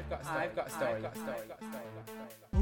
I've got, I've got a story. I've got a story.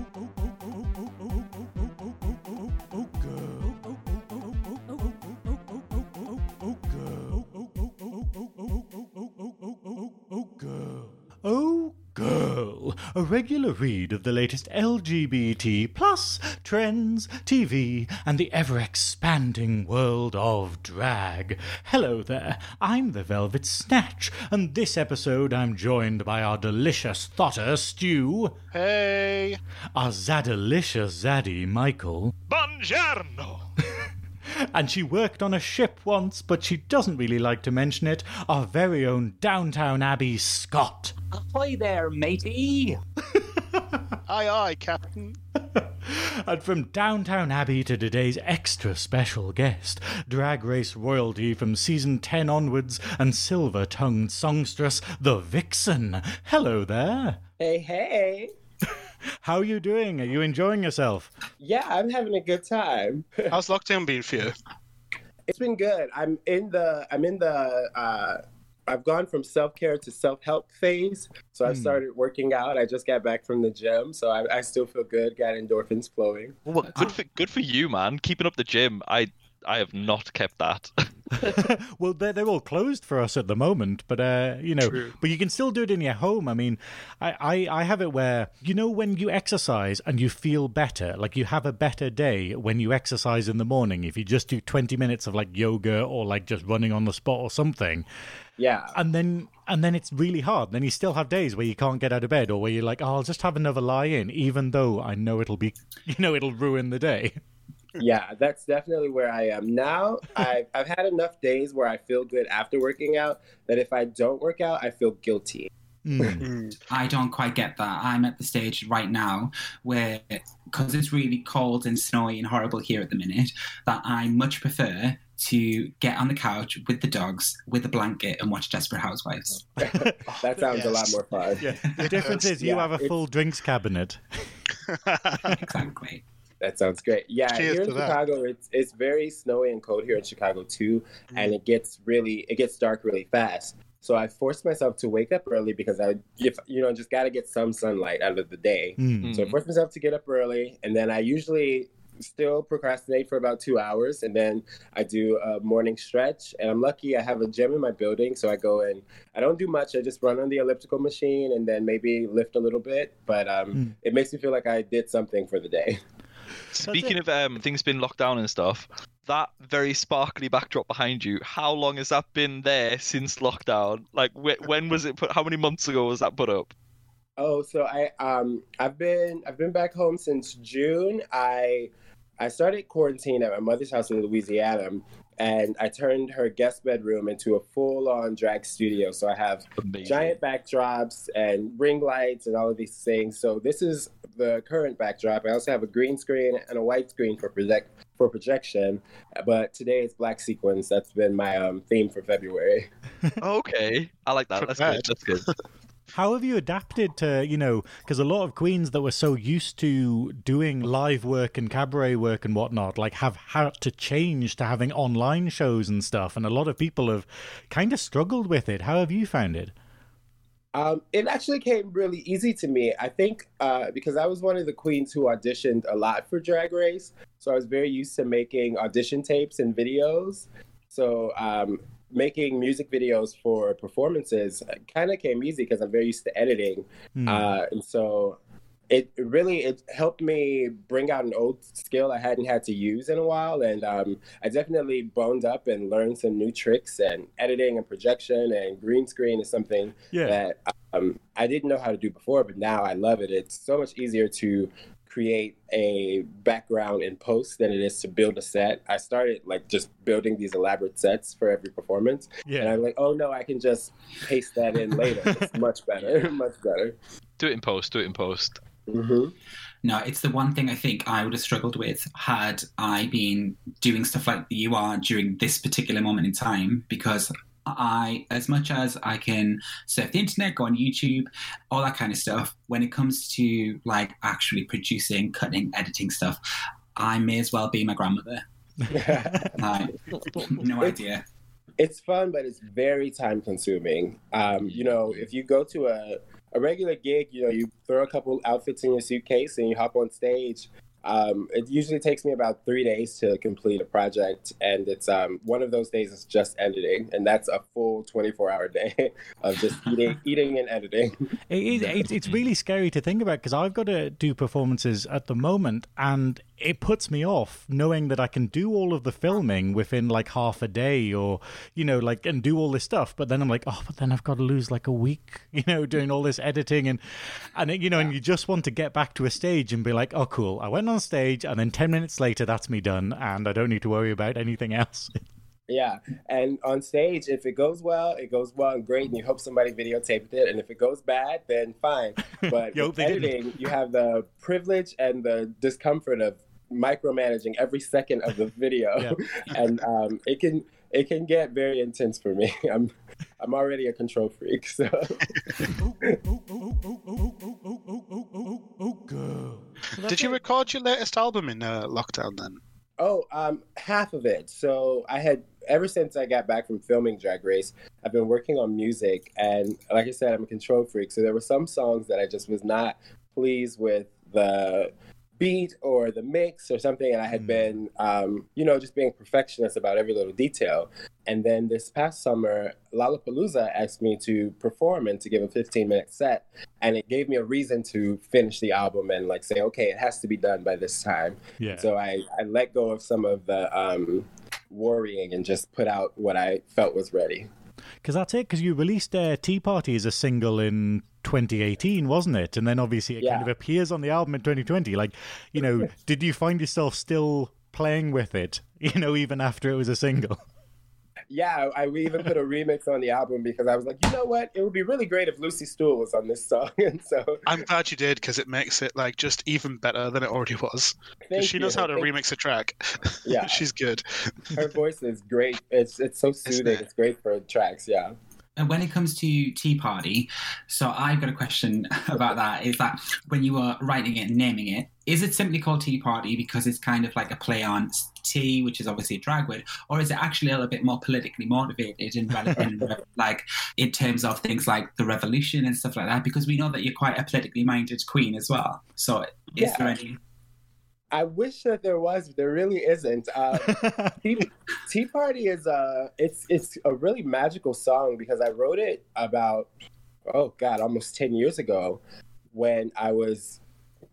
A regular read of the latest LGBT plus trends, TV, and the ever expanding world of drag. Hello there, I'm the Velvet Snatch, and this episode I'm joined by our delicious thotter Stu, Hey! our zadalicious zaddy Michael, Buongiorno! and she worked on a ship once, but she doesn't really like to mention it, our very own Downtown Abbey Scott. Hi there, matey. aye, aye, Captain. And from Downtown Abbey to today's extra special guest, drag race royalty from season 10 onwards, and silver tongued songstress, the Vixen. Hello there. Hey, hey. How are you doing? Are you enjoying yourself? Yeah, I'm having a good time. How's lockdown been for you? it's been good. I'm in the I'm in the uh I've gone from self-care to self-help phase. So I've Hmm. started working out. I just got back from the gym, so I, I still feel good, got endorphins flowing. Well, good for good for you, man. Keeping up the gym. I I have not kept that. well, they're, they're all closed for us at the moment, but uh, you know, True. but you can still do it in your home. I mean, I, I I have it where you know when you exercise and you feel better, like you have a better day when you exercise in the morning. If you just do twenty minutes of like yoga or like just running on the spot or something, Yeah. and then and then it's really hard. Then you still have days where you can't get out of bed or where you're like, oh, I'll just have another lie in, even though I know it'll be, you know, it'll ruin the day. Yeah, that's definitely where I am now. I've I've had enough days where I feel good after working out that if I don't work out, I feel guilty. Mm. I don't quite get that. I'm at the stage right now where, because it's really cold and snowy and horrible here at the minute, that I much prefer to get on the couch with the dogs, with a blanket, and watch Desperate Housewives. That sounds a lot more fun. Yeah. The difference is you Yeah, have a it's- full drinks cabinet. exactly. That sounds great. Yeah, Cheers here in that. Chicago, it's it's very snowy and cold here in Chicago too, and it gets really it gets dark really fast. So I forced myself to wake up early because I, if you know, just got to get some sunlight out of the day. Mm. So I forced myself to get up early, and then I usually still procrastinate for about two hours, and then I do a morning stretch. And I'm lucky I have a gym in my building, so I go in. I don't do much. I just run on the elliptical machine and then maybe lift a little bit. But um, Mm. it makes me feel like I did something for the day. Speaking of um, things being locked down and stuff, that very sparkly backdrop behind you. How long has that been there since lockdown? Like, wh- when was it put? How many months ago was that put up? Oh, so I um I've been I've been back home since June. I I started quarantine at my mother's house in Louisiana, and I turned her guest bedroom into a full-on drag studio. So I have Amazing. giant backdrops and ring lights and all of these things. So this is the current backdrop. I also have a green screen and a white screen for project for projection. But today it's black sequins. That's been my um, theme for February. Okay, I like that. That's good. That's good. How have you adapted to, you know, because a lot of queens that were so used to doing live work and cabaret work and whatnot, like have had to change to having online shows and stuff. And a lot of people have kind of struggled with it. How have you found it? Um, it actually came really easy to me. I think uh, because I was one of the queens who auditioned a lot for Drag Race, so I was very used to making audition tapes and videos. So um, making music videos for performances kind of came easy because I'm very used to editing, Hmm. uh, and so it it really it helped me bring out an old skill I hadn't had to use in a while, and um, I definitely boned up and learned some new tricks and editing and projection and green screen is something yeah. that um, I didn't know how to do before, but now I love it. It's so much easier to create a background in post than it is to build a set. I started like just building these elaborate sets for every performance, yeah. and I'm like, oh no, I can just paste that in later. It's much better, much better. Do it in post. Do it in post. Hmm No, it's the one thing I think I would have struggled with had I been doing stuff like you are during this particular moment in time because I, as much as I can surf the internet, go on YouTube, all that kind of stuff, when it comes to like actually producing, cutting, editing stuff, I may as well be my grandmother. Like, no idea. it's fun, but it's very time consuming. Um, you know, if you go to a, a regular gig, you know, you throw a couple outfits in your suitcase and you hop on stage. Um, it usually takes me about three days to complete a project, and it's um, one of those days is just editing, and that's a full 24 hour day of just eating, eating and editing. It is, it's, it's really scary to think about because I've got to do performances at the moment, and it puts me off knowing that I can do all of the filming within like half a day or, you know, like, and do all this stuff. But then I'm like, oh, but then I've got to lose like a week, you know, doing all this editing and, and, you know, and you just want to get back to a stage and be like, oh, cool. I went on stage and then 10 minutes later, that's me done. And I don't need to worry about anything else. Yeah, and on stage, if it goes well, it goes well and great, and you hope somebody videotaped it. And if it goes bad, then fine. But You they didn't. you have the privilege and the discomfort of micromanaging every second of the video, and um, it can it can get very intense for me. I'm I'm already a control freak, so Did you record your latest album in uh, lockdown then? Oh, um, half of it. So I had ever since I got back from filming Drag Race, I've been working on music, and like I said, I'm a control freak. So there were some songs that I just was not pleased with the beat or the mix or something, and I had been, um, you know, just being perfectionist about every little detail. And then this past summer, Lollapalooza asked me to perform and to give a 15 minute set, and it gave me a reason to finish the album and like say, okay, it has to be done by this time. Yeah. So I, I let go of some of the um, worrying and just put out what I felt was ready. Because that's it. Because you released uh, Tea Party as a single in 2018, wasn't it? And then obviously it kind of appears on the album in 2020. Like, you know, did you find yourself still playing with it, you know, even after it was a single? Yeah, I, I even put a remix on the album because I was like, you know what? It would be really great if Lucy Stoole was on this song. And so I'm glad you did because it makes it like just even better than it already was. thank she you. knows how to Thank- remix a track. Yeah. she's good. Her voice is great. It's it's so soothing. it? It's great for tracks. Yeah. And when it comes to Tea Party, so I've got a question about that. Is that when you were writing it and naming it, is it simply called Tea Party because it's kind of like a play on tea, which is obviously a drag word, or is it actually a little bit more politically motivated in, in like in terms of things like the revolution and stuff like that? Because we know that you're quite a politically minded queen as well. So is Yeah. there any? I wish that there was, but there really isn't. Uh, Tea, Tea Party is a it's it's a really magical song because I wrote it about oh god almost ten years ago when I was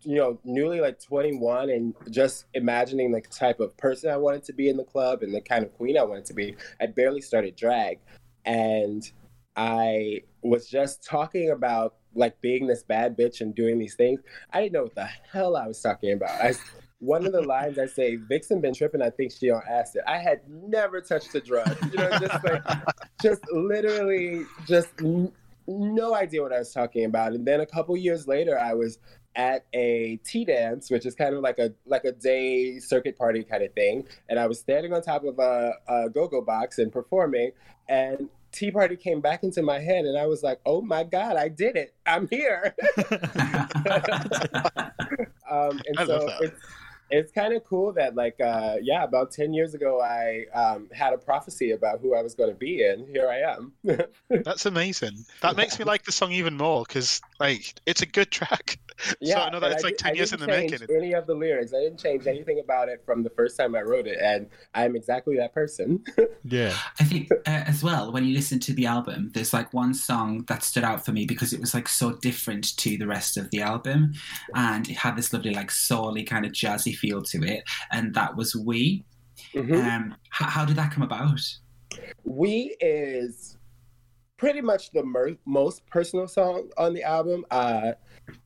you know newly like 21 and just imagining the type of person I wanted to be in the club and the kind of queen I wanted to be. I barely started drag and I was just talking about like being this bad bitch and doing these things. I didn't know what the hell I was talking about. I one of the lines I say, Vixen been tripping, I think she on acid. I had never touched a drug. You know, just like, just literally, just n- no idea what I was talking about. And then a couple years later, I was at a tea dance, which is kind of like a like a day circuit party kind of thing. And I was standing on top of a, a go-go box and performing. And Tea Party came back into my head, and I was like, "Oh my god, I did it! I'm here!" um, and I so love that. it's it's kind of cool that like uh, yeah, about ten years ago, I um, had a prophecy about who I was going to be, and here I am. That's amazing. That makes me like the song even more because like it's a good track. so I know that and it's like di- ten I years in didn't the change making. Any of the lyrics, I didn't change anything about it from the first time I wrote it, and I'm exactly that person. yeah. I think uh, as well when you listen to the album, there's like one song that stood out for me because it was like so different to the rest of the album, and it had this lovely like soul kind of jazzy feel to it, and that was "We." Mhm. Um, how, how did that come about? We is pretty much the mer- most personal song on the album. Uh,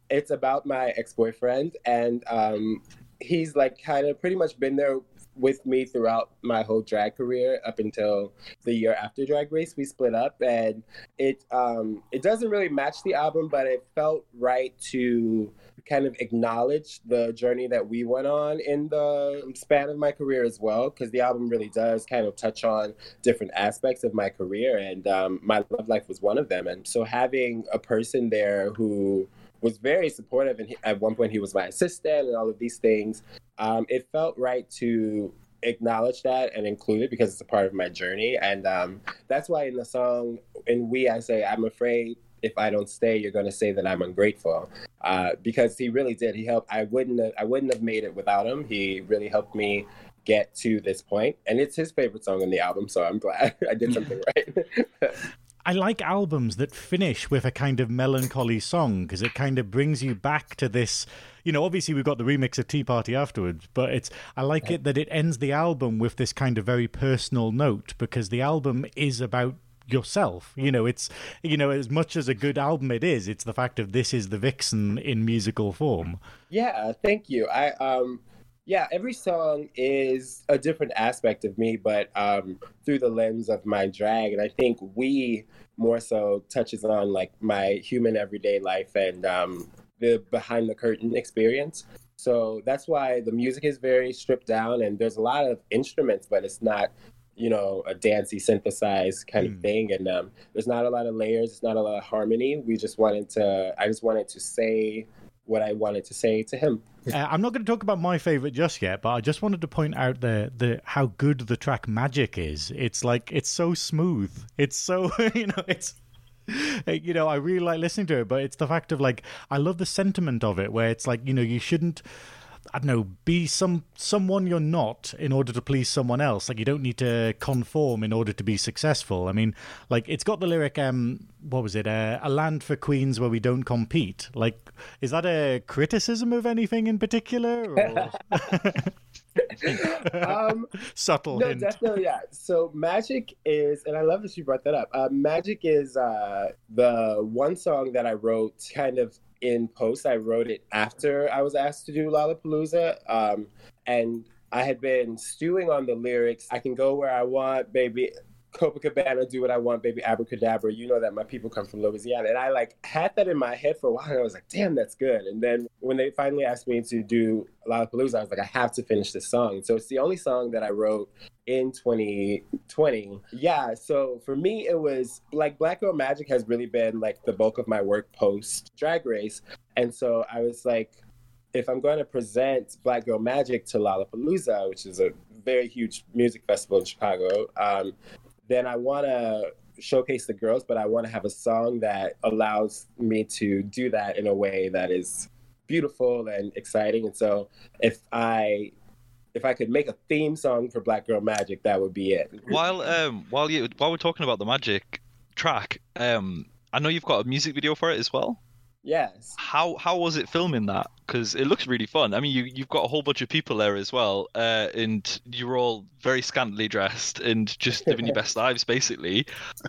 it's about my ex boyfriend, and um, he's like kind of pretty much been there with me throughout my whole drag career up until the year after Drag Race. We split up, and it um, it doesn't really match the album, but it felt right to kind of acknowledge the journey that we went on in the span of my career as well because the album really does kind of touch on different aspects of my career and um, my love life was one of them and so having a person there who was very supportive and he, at one point he was my assistant and all of these things um, it felt right to acknowledge that and include it because it's a part of my journey. And um, that's why in the song, in We, I say, I'm afraid if I don't stay, you're going to say that I'm ungrateful. Uh, because he really did. He helped. I wouldn't. Have, I wouldn't have made it without him. He really helped me get to this point, and it's his favorite song on the album. So I'm glad I did something right. I like albums that finish with a kind of melancholy song because it kind of brings you back to this. You know, obviously we've got the remix of Tea Party afterwards, but it's I like it that it ends the album with this kind of very personal note because the album is about yourself. You know, it's you know as much as a good album it is, it's the fact of this is the Vixen in musical form. Yeah, thank you. I um yeah, every song is a different aspect of me, but um, through the lens of my drag. And I think we more so touches on like my human everyday life and um, the behind the curtain experience. So that's why the music is very stripped down and there's a lot of instruments, but it's not, you know, a dancey synthesized kind of thing. And um, there's not a lot of layers, it's not a lot of harmony. We just wanted to, I just wanted to say what I wanted to say to him. Uh, I'm not going to talk about my favorite just yet, but I just wanted to point out the the how good the track Magic is. It's like it's so smooth. It's so you know it's you know I really like listening to it, but it's the fact of like I love the sentiment of it, where it's like you know you shouldn't. I don't know, be some someone you're not in order to please someone else. Like you don't need to conform in order to be successful. I mean, like it's got the lyric, um, what was it? Uh, a land for queens where we don't compete. Like, is that a criticism of anything in particular? Or... um, Subtle no, hint. definitely, yeah. So Magic is, and I love that you brought that up. Uh, Magic is uh, the one song that I wrote kind of in post. I wrote it after I was asked to do Lollapalooza. Um, and I had been stewing on the lyrics. I can go where I want, baby. Copacabana, do what I want, baby. Abracadabra. You know that my people come from Louisiana, and I like had that in my head for a while. And I was like, "Damn, that's good." And then when they finally asked me to do Lollapalooza, I was like, "I have to finish this song." So it's the only song that I wrote in 2020. Yeah. So for me, it was like Black Girl Magic has really been like the bulk of my work post Drag Race, and so I was like, if I'm going to present Black Girl Magic to Lollapalooza, which is a very huge music festival in Chicago, um, then I want to showcase the girls, but I want to have a song that allows me to do that in a way that is beautiful and exciting. And so if I if I could make a theme song for Black Girl Magic, that would be it. While um while you while we're talking about the magic track, um I know you've got a music video for it as well. Yes. How how was it filming that? Because it looks really fun. I mean, you you've got a whole bunch of people there as well, uh, and you're all very scantily dressed and just living your best lives, basically.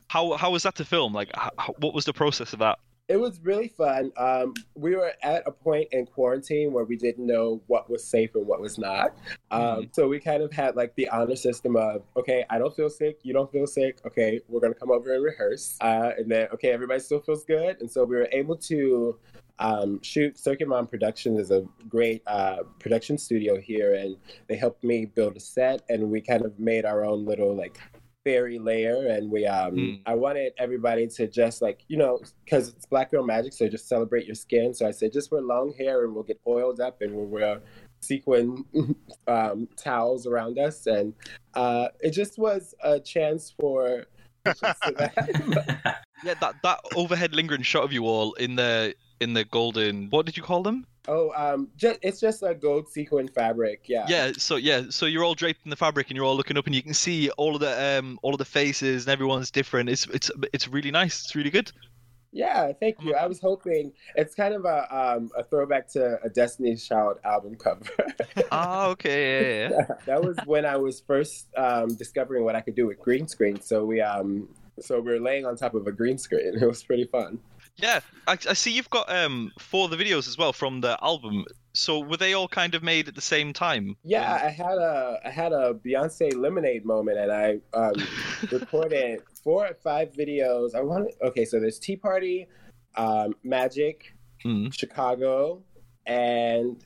How how was that to film? Like, how, what was the process of that? It was really fun. Um, we were at a point in quarantine where we didn't know what was safe and what was not. Um, Mhm. So we kind of had like the honor system of, okay, I don't feel sick, you don't feel sick. Okay, we're gonna come over and rehearse, uh, and then okay, everybody still feels good, and so we were able to um, shoot. Circuit Mom Productions is a great uh, production studio here, and they helped me build a set, and we kind of made our own little like fairy layer and we um Hmm. i wanted everybody to just like you know because it's black girl magic so just celebrate your skin so i said just wear long hair and we'll get oiled up and we'll wear sequin um, towels around us and uh it just was a chance for Yeah, that that overhead lingering shot of you all in the in the golden. What did you call them? Oh um just it's just a gold sequin fabric yeah Yeah, so yeah, so you're all draped in the fabric and you're all looking up and you can see all of the um all of the faces and everyone's different. It's it's it's really nice. It's really good. Yeah, thank you. I was hoping it's kind of a um, a throwback to a Destiny's Child album cover. Ah, okay, yeah, yeah. that was when I was first um, discovering what I could do with green screen. So we um so we were laying on top of a green screen. It was pretty fun. Yeah, I, I see you've got um four of the videos as well from the album. So were they all kind of made at the same time? Yeah, I had a I had a Beyonce Lemonade moment, and I um, recorded four or five videos. I want okay, so there's Tea Party, um, Magic, Mm. Chicago, and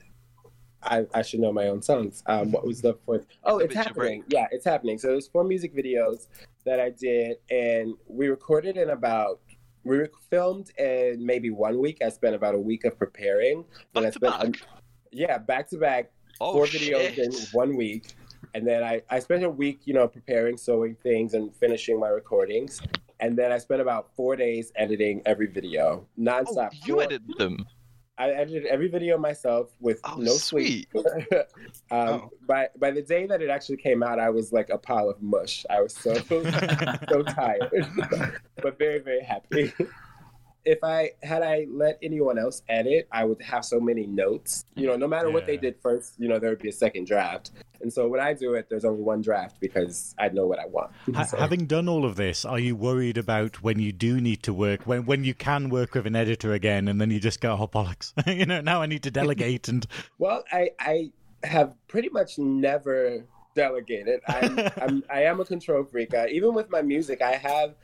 I, I should know my own songs. Um, what was the fourth? Oh, it's happening. Yeah, it's happening. So there's four music videos that I did, and we recorded in about. We filmed in maybe one week. I spent about a week of preparing. Back to back. yeah, back to back Oh four videos in one week. and then I, I spent a week, you know, preparing sewing things and finishing my recordings. And then I spent about four days editing every video Oh, nonstop. you Four- edited them. I edited every video myself with Oh, no sweet. um, Oh. By by the day that it actually came out, I was like a pile of mush. I was so so tired, but very very happy. If I had I let anyone else edit, I would have so many notes. You know, no matter what they did first, you know, there would be a second draft. And so when I do it, there's only one draft because I know what I want. So- having done all of this, are you worried about when you do need to work, when when you can work with an editor again, and then you just go, oh bollocks, you know, now I need to delegate and Well, I I have pretty much never delegated. I'm, I'm I am a control freak. Uh, even with my music, I have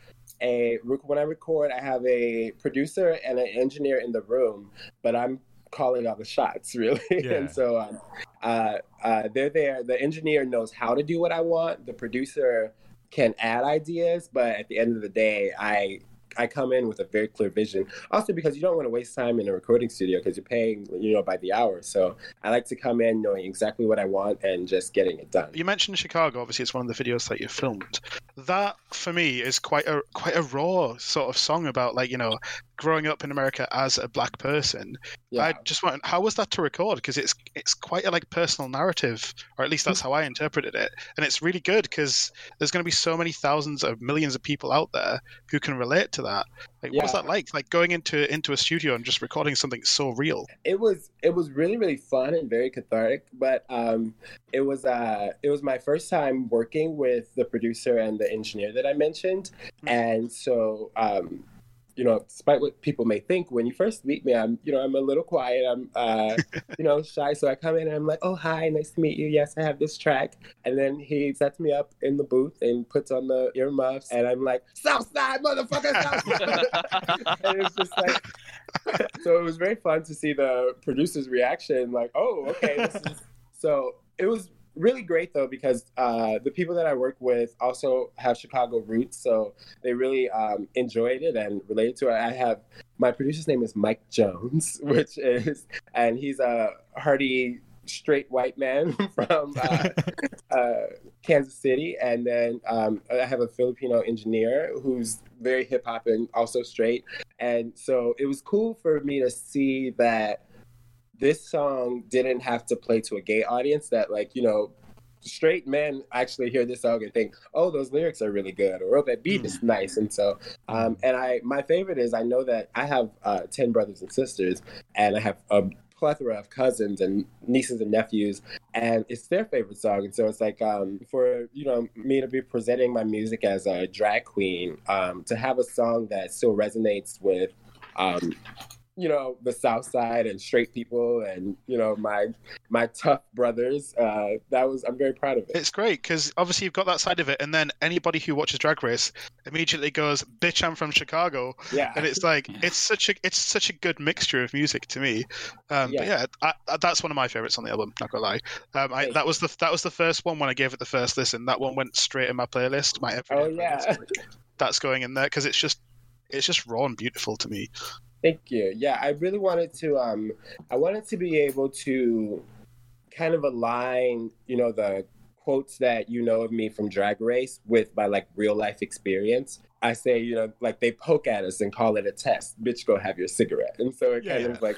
a when I record, I have a producer and an engineer in the room, but I'm calling all the shots really. Yeah. and so um, uh, uh, they're there. The engineer knows how to do what I want. The producer can add ideas, but at the end of the day, I I come in with a very clear vision. Also, because you don't want to waste time in a recording studio because you're paying, you know, by the hour. So I like to come in knowing exactly what I want and just getting it done. You mentioned Chicago. Obviously, it's one of the videos that you filmed. That for me is quite a quite a raw sort of song about like you know growing up in America as a black person. Yeah. I just want how was that to record? Because it's it's quite a like personal narrative, or at least that's how I interpreted it. And it's really good because there's going to be so many thousands of millions of people out there who can relate to that. Like, what was that like? Like going into into a studio and just recording something so real. it was it was really really fun and very cathartic but um it was uh it was my first time working with the producer and the engineer that i mentioned and so um you know despite what people may think when you first meet me i'm you know i'm a little quiet. I'm uh you know shy. So i come in and i'm like oh hi nice to meet you. Yes i have this track. And then he sets me up in the booth and puts on the earmuffs. And i'm like southside motherfucker Southside. and it's just like so it was very fun to see the producer's reaction like oh okay this is... so it was really great though because uh, the people that i work with also have chicago roots so they really um, enjoyed it and related to it i have my producer's name is mike jones which is and he's a hearty straight white man from uh, uh, Kansas City, and then um, I have a Filipino engineer who's very hip hop and also straight. And so it was cool for me to see that this song didn't have to play to a gay audience. That like you know, straight men actually hear this song and think, "Oh, those lyrics are really good," or "Oh, that beat is nice." And so, um, and I my favorite is I know that I have uh, ten brothers and sisters, and I have a plethora of cousins and nieces and nephews and it's their favorite song and so it's like um, for you know me to be presenting my music as a drag queen um, to have a song that still resonates with um, you know the south side and straight people and you know my my tough brothers uh, that was i'm very proud of it It's great because obviously you've got that side of it, and then anybody who watches Drag Race immediately goes, "Bitch, I'm from Chicago," yeah and it's like Yeah. it's such a it's such a good mixture of music to me. Um, But yeah, I, I, that's one of my favorites on the album. Not gonna lie, um, I, that was the that was the first one when I gave it the first listen. That one went straight in my playlist. My oh yeah playlist. that's going in there because it's just it's just raw and beautiful to me. Thank you. Yeah, I really wanted to um I wanted to be able to kind of align, you know, the quotes that you know of me from Drag Race with my like real life experience. I say, you know, like they poke at us and call it a test. Bitch, go have your cigarette. And so it kind Yeah. of like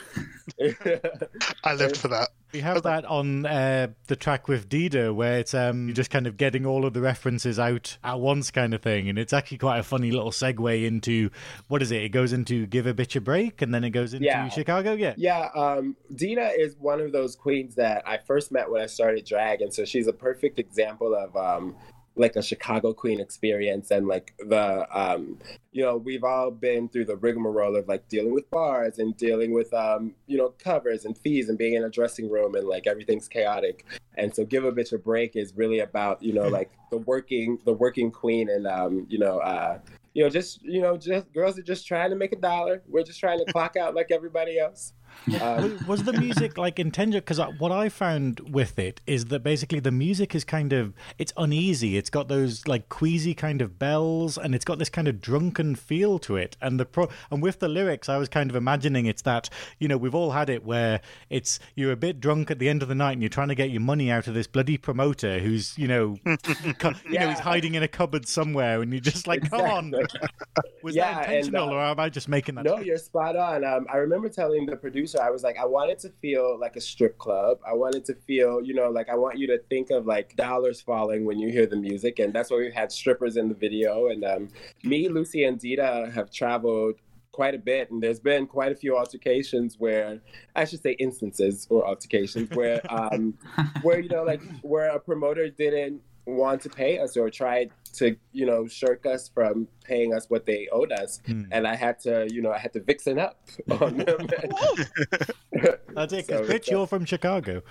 I lived for that. We have that on uh, the track with Dida, where it's um, you're just kind of getting all of the references out at once, kind of thing, and it's actually quite a funny little segue into what is it? It goes into "Give a Bitch a Break," and then it goes into Yeah. Chicago. Yeah, Yeah, um, Dida is one of those queens that I first met when I started drag, and so she's a perfect example of um, like a Chicago queen experience, and like the um, you know we've all been through the rigmarole of like dealing with bars and dealing with um, you know covers and fees and being in a dressing room and like everything's chaotic, and so give a bitch a break is really about you know like the working the working queen and um, you know. Uh, you know, just you know, just girls are just trying to make a dollar. We're just trying to clock out like everybody else. Um, was, was the music like intended? Because what I found with it is that basically the music is kind of it's uneasy. It's got those like queasy kind of bells, and it's got this kind of drunken feel to it. And the pro and with the lyrics, I was kind of imagining it's that you know we've all had it where it's you're a bit drunk at the end of the night and you're trying to get your money out of this bloody promoter who's you know cu- you know he's hiding in a cupboard somewhere, and you're just like, come on. Was Yeah, that and, intentional, uh, or am I just making that? No, up? you're spot on. Um, I remember telling the producer, I was like, I wanted to feel like a strip club. I wanted to feel, you know, like I want you to think of like dollars falling when you hear the music, and that's why we had strippers in the video. And um, me, Lucy, and Dida have traveled quite a bit, and there's been quite a few altercations where, I should say, instances or altercations where, um, where you know, like where a promoter didn't want to pay us or tried to, you know, shirk us from paying us what they owed us Hmm. and I had to, you know, I had to vixen up on them. That's it, So because bitch, it's, uh, you're from Chicago.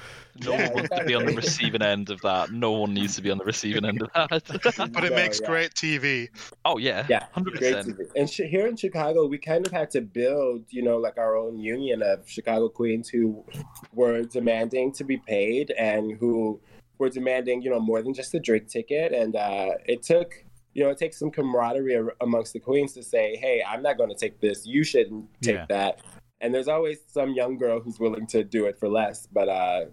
No Yeah, one wants to be on the receiving end of that. No one needs to be on the receiving end of that. But it No, makes yeah. great TV. oh yeah, Yeah, hundred great percent. TV. And sh- here in Chicago, we kind of had to build, you know, like our own union of Chicago queens who were demanding to be paid and who were demanding, you know, more than just a drink ticket. And uh, it took, you know, it takes some camaraderie amongst the queens to say, hey, I'm not going to take this. You shouldn't take Yeah. that. And there's always some young girl who's willing to do it for less. But uh,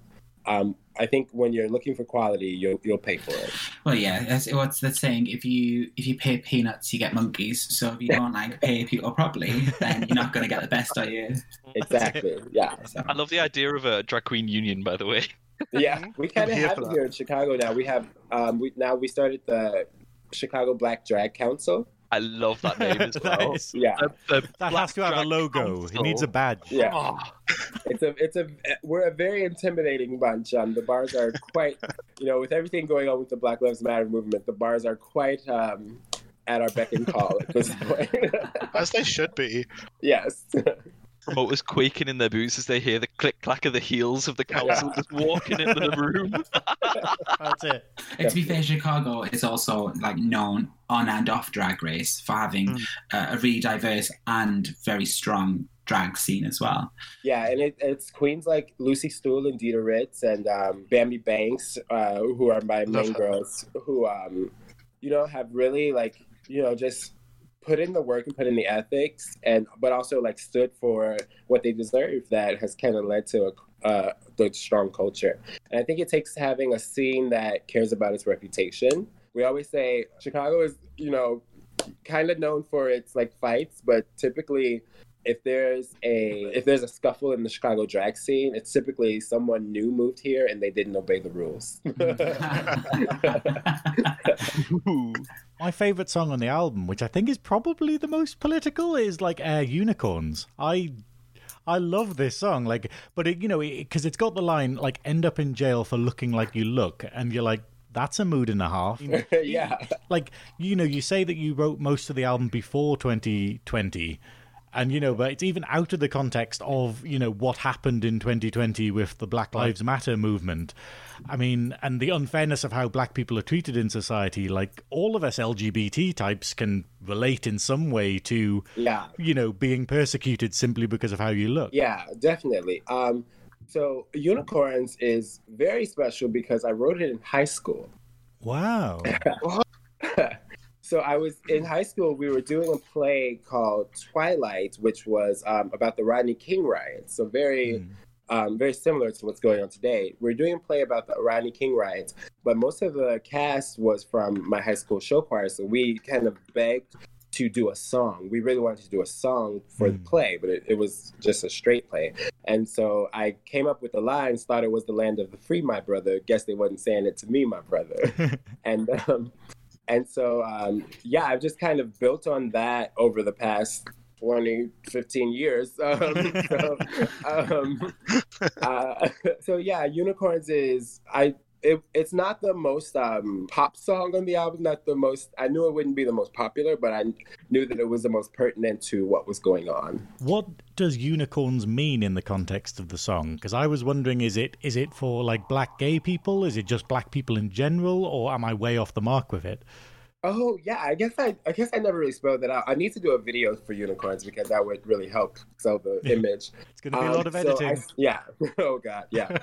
um, I think when you're looking for quality, you'll you'll pay for it. Well, yeah, that's what's the saying. If you if you pay peanuts, you get monkeys. So if you don't like pay people properly, then you're not going to get the best, are you? Exactly. Yeah. I love the idea of a drag queen union. By the way, Yeah, we kind of have it that. here in Chicago now. We have um, we now we started the Chicago Black Drag Council. I love that name as well. is- Yeah, The- the that Black has to have a Drag logo. It needs a badge. yeah. Oh, It's a it's a we're a very intimidating bunch. Um, the bars are quite you know with everything going on with the Black Lives Matter movement, the bars are quite um, at our beck and call at this point. As they should be. yes. Promoters quaking in their boots as they hear the click clack of the heels of the council just walking into the room. That's it. and to be fair, Chicago is also like known on and off Drag Race for having Mm. uh, a really diverse and very strong drag scene as well. Yeah, and it, it's queens like Lucy Stoole and Dida Ritz and um, Bambi Banks, uh, who are my main girls, who um, you know have really like you know just put in the work and put in the ethics, and but also like stood for what they deserve. That has kind of led to a uh, the strong culture, and I think it takes having a scene that cares about its reputation. We always say Chicago is you know kind of known for its like fights, but typically if there's a if there's a scuffle in the Chicago drag scene, it's typically someone new moved here and they didn't obey the rules. My favorite song on the album, which I think is probably the most political, is like Air Unicorns. I I love this song, like, but it, you know, because it, has got the line like "end up in jail for looking like you look," and you're like, that's a mood and a half. yeah. like you know you say that you wrote most of the album before 2020 and you know but it's even out of the context of you know what happened in 2020 with the black lives matter movement i mean and the unfairness of how black people are treated in society like all of us lgbt types can relate in some way to Yeah. you know being persecuted simply because of how you look Yeah, definitely. Um so Unicorns is very special because I wrote it in high school. wow so I was in high school. We were doing a play called Twilight, which was um, about the Rodney King riots. So very, um, very similar to what's going on today. We are doing a play about the Rodney King riots, but most of the cast was from my high school show choir. So we kind of begged to do a song. We really wanted to do a song for the Mm. play, but it, it was just a straight play. And so I came up with the lines, thought it was the land of the free, my brother. Guess they wasn't saying it to me, my brother and um, and so um, yeah i've just kind of built on that over the past 20 15 years. Um, so, um, uh, so yeah unicorns is i it, it's not the most um, pop song on the album not the most i knew it wouldn't be the most popular but i knew that it was the most pertinent to what was going on What does unicorns mean in the context of the song? Because I was wondering, is it is it for like black gay people? Is it just black people in general, or am I way off the mark with it? Oh yeah, I guess I I guess I never really spelled that out. I need to do a video for unicorns because that would really help sell the image. It's going to be a Um, lot of so editing. I- yeah. oh God. Yeah.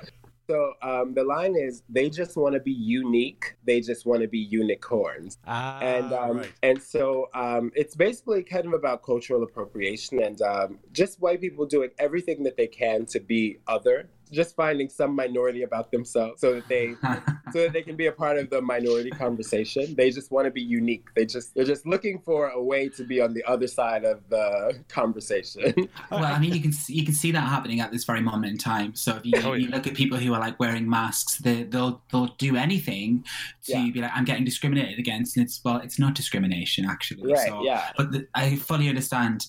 So um, the line is, they just want to be unique. They just want to be unicorns. ah, and um, right. and so um, it's basically kind of about cultural appropriation and um, just white people doing everything that they can to be other. Just finding some minority about themselves so that they so that they can be a part of the minority conversation. They just want to be unique. They just they're just looking for a way to be on the other side of the conversation. well, I mean, you can see, you can see that happening at this very moment in time. So if you, Oh, you look at people who are like wearing masks, they, they'll they'll do anything to Yeah. be like, I'm getting discriminated against, and it's well, it's not discrimination actually. right? So, yeah. But the, I fully understand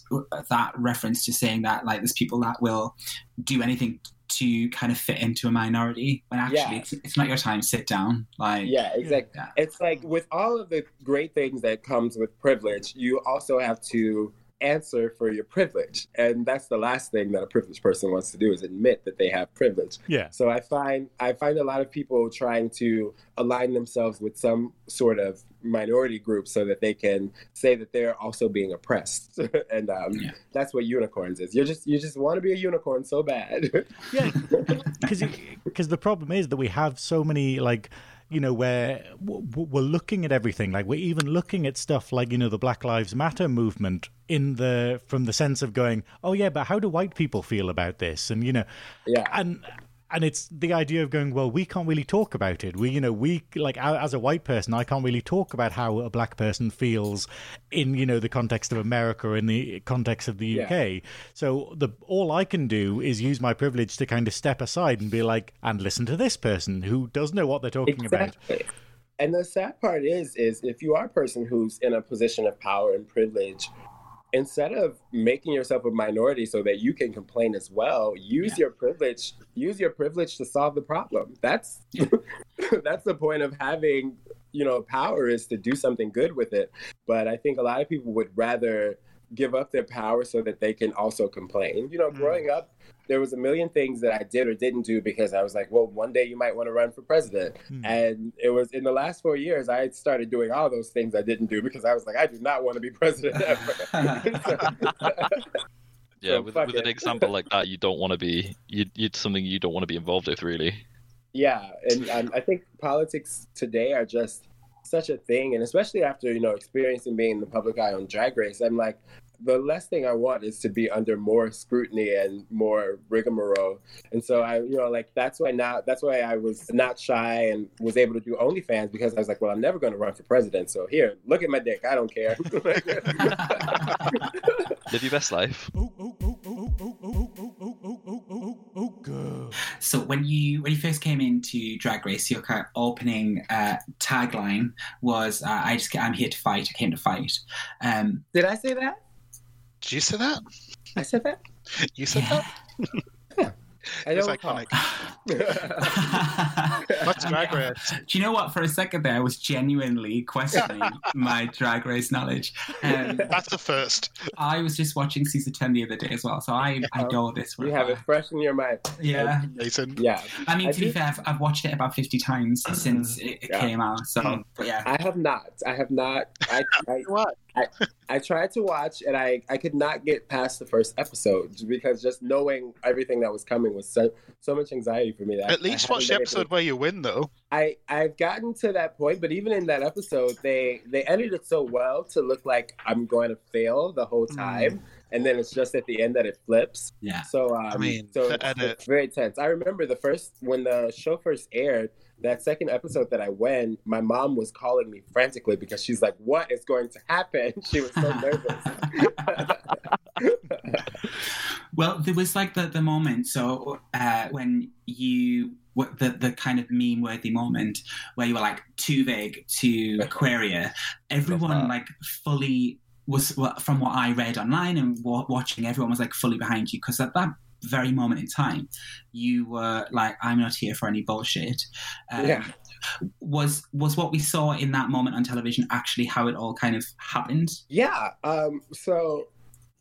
that reference to saying that like there's people that will do anything to kind of fit into a minority when actually Yeah. it's, it's not your time. Sit down. Like Yeah, exactly. yeah. It's like with all of the great things that comes with privilege, you also have to answer for your privilege. And that's the last thing that a privileged person wants to do is admit that they have privilege. yeah. So I find I find a lot of people trying to align themselves with some sort of minority group so that they can say that they're also being oppressed. and um, Yeah. that's what unicorns is. You're just you just want to be a unicorn so bad. Yeah, because the problem is that we have so many like you know where we're looking at everything like we're even looking at stuff like you know the Black Lives Matter movement in the from the sense of going oh yeah but how do white people feel about this and you know yeah. and and it's the idea of going well we can't really talk about it. We you know we like as a white person i can't really talk about how a black person feels in you know the context of america or in the context of the Yeah. uk so the all i can do is use my privilege to kind of step aside and be like and listen to this person who does know what they're talking about. And the sad part is, is if you are a person who's in a position of power and privilege, instead of making yourself a minority so that you can complain as well, use Yeah. your privilege. Use your privilege to solve the problem. That's that's the point of having, you know, power is to do something good with it. But I think a lot of people would rather give up their power so that they can also complain. You know, Mm. growing up, there was a million things that I did or didn't do because I was like, well, one day you might want to run for president. Hmm. And it was in the last four years, I started doing all those things I didn't do because I was like, I do not want to be president ever. Yeah, So with, with an example like that, you don't want to be you you something you don't want to be involved with, really. yeah. And um, I think politics today are just such a thing. And especially after, you know, experiencing being in the public eye on Drag Race, I'm like, the last thing I want is to be under more scrutiny and more rigmarole. And so I, you know, like that's why now that's why I was not shy and was able to do OnlyFans because I was like, well, I'm never going to run for president. So here, look at my dick. I don't care. Live your best life. oh oh oh So when you when you first came into Drag Race, your kind of opening uh, tagline was uh, "I just I'm here to fight. I came to fight." Um, Did I say that? Did you say that? I said that. You said yeah. that? I It's don't recall. Iconic. What's Drag Race? Do you know what? For a second there, I was genuinely questioning my Drag Race knowledge. Um, That's the first. I was just watching season ten the other day as well, so I I know this. you have it fresh in your mind. Yeah, Nathan. Yeah, I mean I to be fair, I've, I've watched it about fifty times since it, it Yeah. came out. So, yeah, I have not. I have not. I, I What? I tried to watch and I, I could not get past the first episode because just knowing everything that was coming was so so much anxiety for me. That At least I watch the haven't been episode where you win, though. I I've gotten to that point, but even in that episode, they they edited it so well to look like I'm going to fail the whole time, and then it's just at the end that it flips. yeah. So um, I mean, so it's, it's very tense. I remember the first when the show first aired. That second episode that I went, my mom was calling me frantically because she's like, "What is going to happen?" She was so nervous. Well, there was like the, the moment, so uh, when you what the the kind of meme worthy moment where you were like too vague to Aquaria, everyone like fully was from what I read online and wa- watching, everyone was like fully behind you because at that very moment in time, you were like, "I'm not here for any bullshit." Um, Yeah. Was was what we saw in that moment on television actually how it all kind of happened? Yeah. Um, so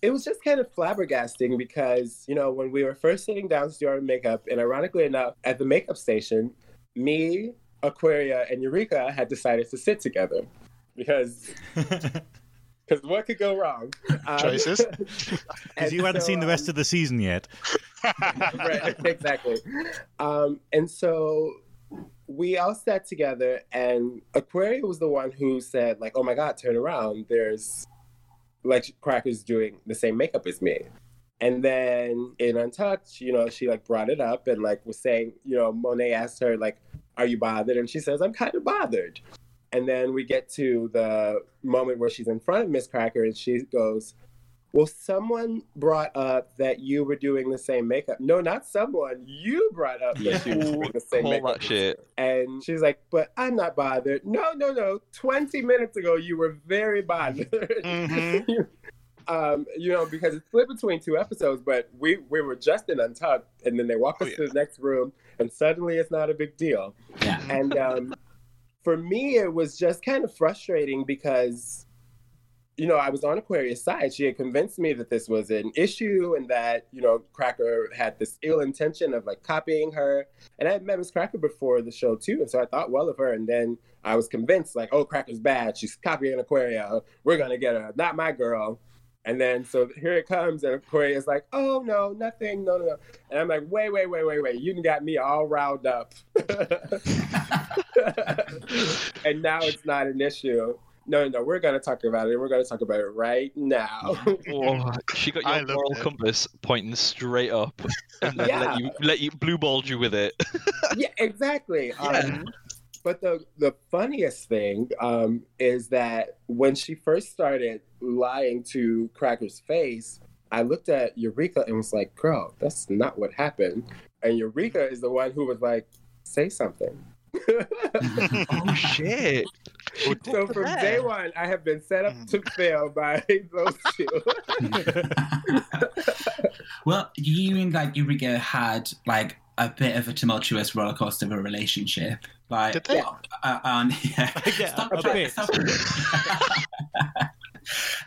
it was just kind of flabbergasting because, you know, when we were first sitting down to do our makeup, and ironically enough, at the makeup station, me, Aquaria, and Eureka had decided to sit together. because because what could go wrong? Um, Choices. Because you hadn't seen the rest of the season yet. right, exactly. Um, and so we all sat together, and Aquaria was the one who said, like, "Oh my God, turn around! There's like Cracker's doing the same makeup as me." And then in Untucked, you know, she like brought it up and like was saying, you know, Monet asked her like, "Are you bothered?" And she says, "I'm kind of bothered." And then we get to the moment where she's in front of Miz Cracker, and she goes, well, someone brought up that you were doing the same makeup. No, not someone. You brought up that she was doing the same Call makeup. that shit. And she's like, but I'm not bothered. No, no, no. 20 minutes ago, you were very bothered. Mhm. um, you know, because it's split between two episodes, but we, we were just in Untucked, and then they walk Oh, us to the next room, and suddenly it's not a big deal. Yeah. And um, for me, it was just kind of frustrating because, you know, I was on Aquaria's side. She had convinced me that this was an issue and that, you know, Cracker had this ill intention of like copying her. And I had met Miz Cracker before the show too. And so I thought well of her. And then I was convinced, like, oh, Cracker's bad. She's copying Aquaria. We're going to get her. Not my girl. And then so here it comes, and Aquaria is like, "Oh no, nothing, no, no, no." And I'm like, "Wait, wait, wait, wait, wait! You done got me all riled up." and now it's not an issue. No, no, no, we're gonna talk about it. We're gonna talk about it right now. Oh, she got your loved moral it. compass pointing straight up, and then Yeah. let you let you blue balled you with it. yeah, exactly. Yeah. Um, but the the funniest thing um, is that when she first started lying to Cracker's face, I looked at Eureka and was like, "Girl, that's not what happened." And Eureka is the one who was like, "Say something." oh shit! so from day one, I have been set up to fail by those two. well, you and like Eureka had like a bit of a tumultuous roller coaster of a relationship. Like, Did they? Uh, um, yeah. Yeah, Stop a trying- bit. stop-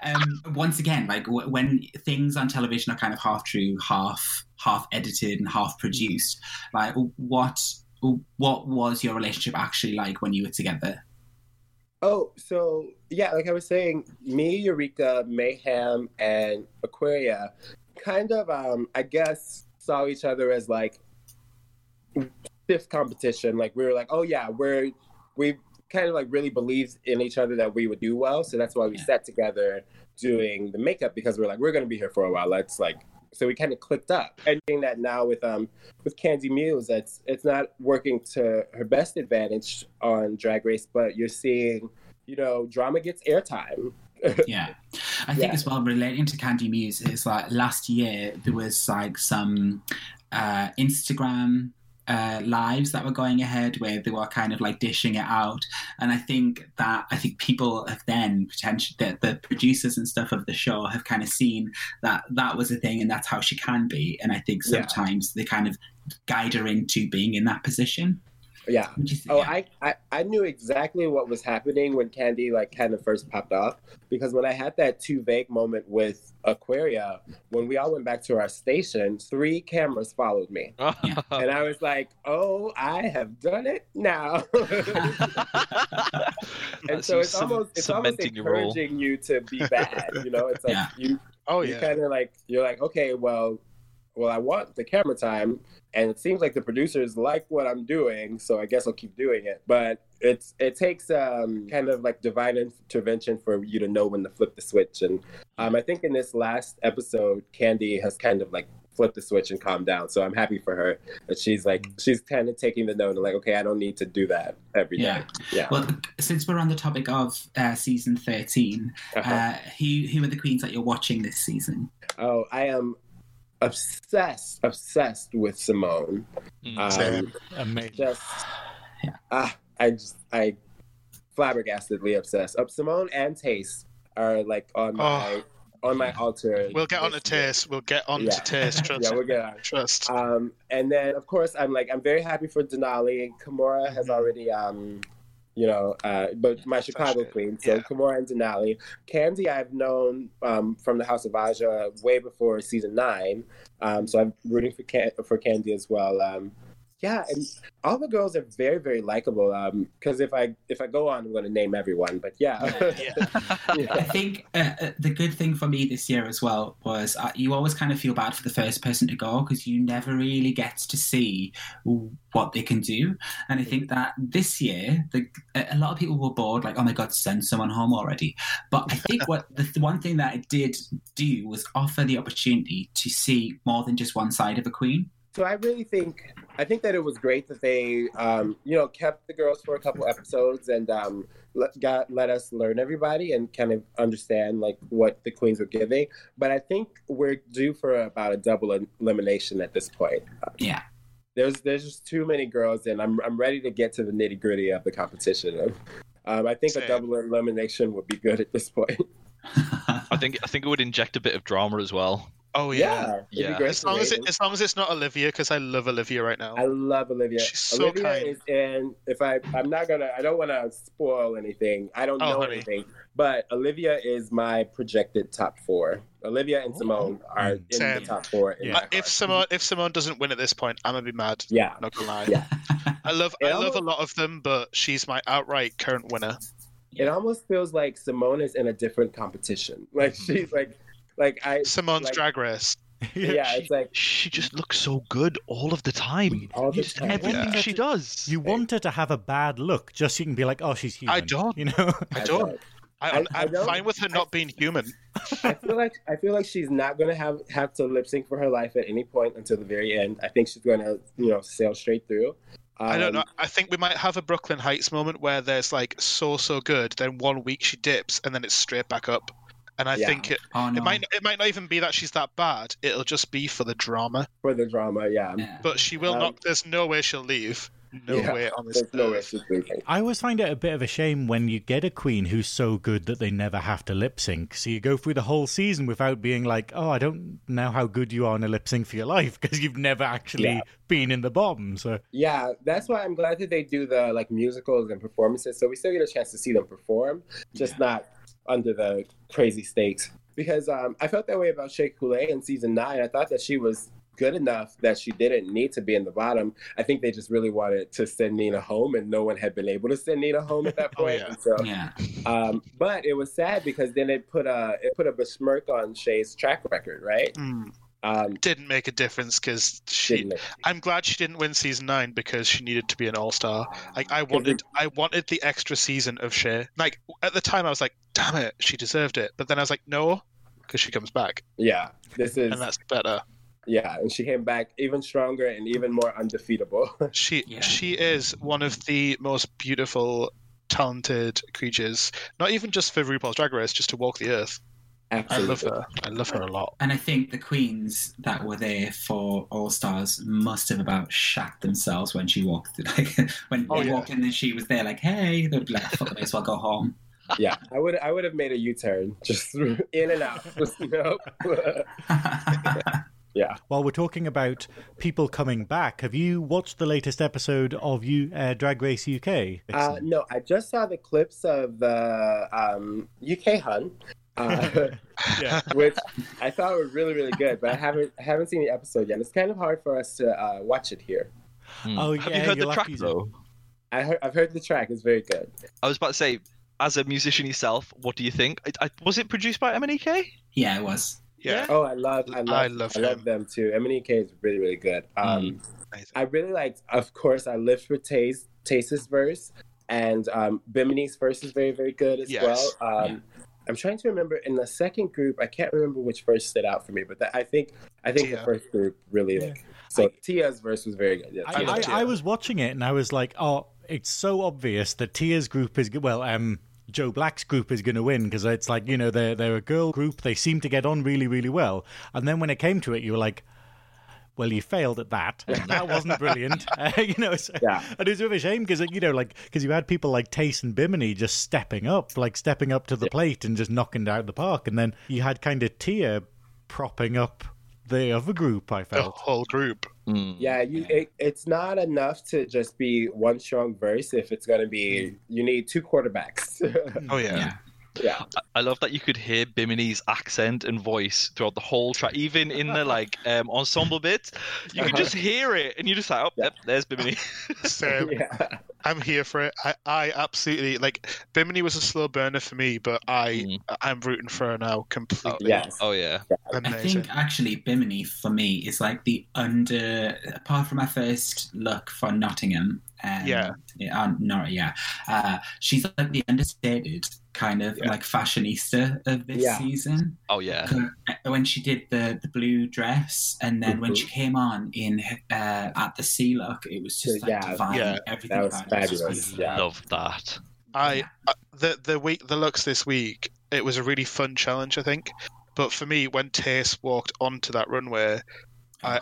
um, once again, like w- when things on television are kind of half true, half half edited, and half produced, like what what was your relationship actually like when you were together? Oh, so yeah, like I was saying, me, Eureka, Mayhem, and Aquaria kind of, um, I guess, saw each other as like stiff competition. Like we were like, oh yeah, we're we kind of like really believed in each other that we would do well. So that's why we Yeah. sat together doing the makeup because we're like, we're gonna be here for a while. Let's like so we kind of clicked up. And doing that now with um with Kandy Muse, that's it's not working to her best advantage on Drag Race, but you're seeing, you know, drama gets airtime. yeah i think Yeah. as well relating to Kandy Muse is like last year there was like some uh instagram uh, lives that were going ahead where they were kind of like dishing it out. And i think that i think people have then potentially the, the producers and stuff of the show have kind of seen that that was a thing and that's how she can be. And i think Yeah. sometimes they kind of guide her into being in that position Yeah. Which is- Oh, yeah. I, I I knew exactly what was happening when Kandy like kind of first popped off because when I had that too vague moment with Aquaria, when we all went back to our station, three cameras followed me, and I was like, "Oh, I have done it now." and so you it's cem- almost it's almost cementing your role. encouraging you to be bad. You know, it's like Yeah. you Oh you yeah. kind of like you're like okay well well i want the camera time and it seems like the producers like what i'm doing so i guess i'll keep doing it. But it's it takes um kind of like divine intervention for you to know when to flip the switch. And um i think in this last episode Kandy has kind of like flipped the switch and calmed down. So i'm happy for her that she's like she's kind of taking the note and like okay i don't need to do that every day Yeah. yeah. Well since we're on the topic of uh, season 13 Uh-huh. uh, who who are the queens that you're watching this season? Oh i am obsessed obsessed with Symone Mm. Same. um, Amazing. just Yeah. ah, I just I flabbergastedly obsessed. Uh, Symone and Tayce are like on my on my altar. We'll get on to this Tayce. We'll get on Yeah. to Tayce. Trust. Yeah, we'll get on. Trust. Um, and then of course I'm like I'm very happy for Denali. Kahmora has Mhm. already um, you know, uh, but my Chicago queen. So Yeah. Kahmora and Denali. Kandy I've known um, from the House of Aja way before season nine. Um, so I'm rooting for Can- for Kandy as well. Um, yeah, and all the girls are very, very likable. Um, because if I if I go on, I'm going to name everyone. But yeah, I think uh, uh, the good thing for me this year as well was uh, you always kind of feel bad for the first person to go because you never really get to see what they can do. And I think that this year, the, a lot of people were bored, like, oh my God, send someone home already. But I think what the, the one thing that it did do was offer the opportunity to see more than just one side of a queen. So I really think I think that it was great that they, um, you know, kept the girls for a couple episodes and um, let, got let us learn everybody and kind of understand like what the queens were giving. But I think we're due for about a double elimination at this point. Yeah. There's there's just too many girls, and I'm I'm ready to get to the nitty gritty of the competition. Um, I think Same. a double elimination would be good at this point. I think I think it would inject a bit of drama as well. Oh yeah. it'd Yeah. As long as it, as long as it's not Olivia, because I love Olivia right now. I love Olivia. She's so Olivia kind. is in. If I, I'm not gonna. I don't want to spoil anything. I don't Oh, know honey. anything. But Olivia is my projected top four. Olivia and Symone are in the top four. In Yeah. If heart. Symone if Symone doesn't win at this point, I'm gonna be mad. yeah, Not gonna lie. Yeah. I love It I love a lot of them, but she's my outright current winner. it almost feels like Symone is in a different competition. Like Mm-hmm. she's like, like I. Symone's like, drag race. Yeah, it's like She just looks so good all of the time. all the Just time. everything Yeah. she does. You want her to have a bad look just so you can be like, oh, she's human. I don't. You know? I don't. I, I- I'm, I fine with her not being human. I feel like I feel like she's not gonna have have to lip sync for her life at any point until the very end. I think she's gonna you know sail straight through. I don't Um, know. I think we might have a Brooke Lynn Hytes moment where there's like so so good, then one week she dips and then it's straight back up. And I Yeah. think it, oh, no. it might it might not even be that she's that bad. It'll just be for the drama. for the drama. Yeah, Yeah. But she will Um, not. There's no way she'll leave. No Yeah, way on this there's no way she's leaving. I always find it a bit of a shame when you get a queen who's so good that they never have to lip sync. So you go through the whole season without being like, oh, I don't know how good you are in a lip sync for your life because you've never actually Yeah. been in the bottom. So Yeah, that's why I'm glad that they do the like musicals and performances, so we still get a chance to see them perform, just not under the crazy stakes. Because um, I felt that way about Shea Coulee in season nine. I thought that she was good enough that she didn't need to be in the bottom. I think they just really wanted to send Nina home, and no one had been able to send Nina home at that point. Oh, point. yeah. So, yeah. um, but it was sad because then it put a it put a besmirk on Shea's track record, right? Hmm. Um, Didn't make a difference because she. didn't? I'm glad she didn't win season nine because she needed to be an all star. Like I wanted, I wanted the extra season of Shea. Like at the time, I was like, "Damn it, she deserved it." But then I was like, "No," because she comes back, Yeah, this is and that's better. yeah, and she came back even stronger and even more undefeatable. She Yeah. she is one of the most beautiful, talented creatures. Not even just for RuPaul's Drag Race, just to walk the earth. Absolutely. I love her. I love her a lot. And I think the queens that were there for All Stars must have about shat themselves when she walked. Like when Oh, they yeah. walked in and she was there, like, "Hey," they'd be like, "Fuck, I may as well go home." Yeah, I would I would have made a U turn just in and out. you know? yeah. while we're talking about people coming back, have you watched the latest episode of you uh, Drag Race UK? Uh, no, I just saw the clips of the um, UK Hun, uh, yeah. which I thought were really really good, but I haven't I haven't seen the episode yet. It's kind of hard for us to uh, watch it here. Oh, Have yeah, you heard the track to use it. though? I heard, I've heard the track; it's very good. I was about to say, as a musician yourself, what do you think? I, I, was it produced by MNEK? yeah, it was. Yeah, Oh, I love I love I love I love them too. MNEK is really really good. Um, amazing. I really liked, of course, I lived for Tayce Tayce's verse, and um, Bimini's verse is very, very good as Yes. well. Um, I'm trying to remember in the second group. I can't remember which verse stood out for me, but that, I think I think Tia. the first group really like. So Tia's verse was very good. Yeah, I, I love I, I was watching it and I was like, oh, it's so obvious that Tia's group is well, um, Joe Black's group is going to win because it's like you know they're they're a girl group. They seem to get on really really well, and then when it came to it, you were like. Well, you failed at that. That wasn't brilliant, uh, you know. So, Yeah. and it was a bit of a shame because you know, like, because you had people like Tayce and Bimini just stepping up, like stepping up to the plate and just knocking it out of the park, and then you had kind of Tia propping up the other group. I the felt. whole group. Mm. Yeah, you, it, it's not enough to just be one strong verse. If it's going to be, you need two quarterbacks. Oh yeah. Yeah. Yeah. I love that you could hear Bimini's accent and voice throughout the whole track, even in the like um, ensemble bits. You can just hear it, and you just like, oh, Yeah. yep, there's Bimini. So Yeah. I'm here for it. I, I absolutely like Bimini was a slow burner for me, but I Mm. I'm rooting for her now completely. Yes. oh yeah, I think actually Bimini for me is like the under apart from my first look for Nottingham. Um, Yeah. yeah, uh, not yeah. Uh, she's like the understated kind of Yeah. like fashionista of this Yeah. season. oh yeah. When she did the the blue dress, and then when Mhm. she came on in uh, at the sea look, it was just like Yeah. divine. Yeah. Everything That was about it was just yeah. Love that. I uh, the the week the looks this week it was a really fun challenge I think, but for me when Tayce walked onto that runway, I,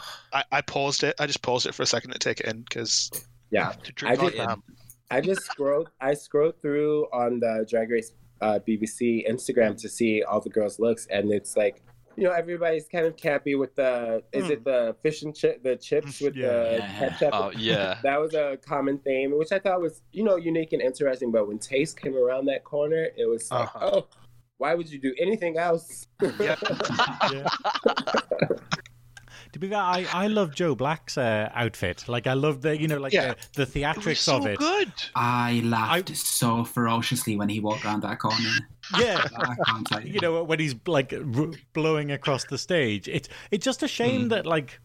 I paused it. I just paused it for a second to take it in because Yeah. To I drink did- I just scrolled. I scrolled through on the Drag Race uh, BBC Instagram to see all the girls' looks, and it's like, you know, everybody's kind of campy with the. Is it the fish and chip, the chips with the Yeah. ketchup? Oh yeah. That was a common theme, which I thought was, you know, unique and interesting. But when Tayce came around that corner, it was like, Uh-huh. oh, why would you do anything else? Yeah. Yeah. To be fair, I, I love Joe Black's uh, outfit. Like I love the you know like Yeah. the, the It was theatrics so of it. good. I laughed so ferociously when he walked around that corner. Yeah. I you know when he's like r- blowing across the stage it's it's just a shame Hmm. that like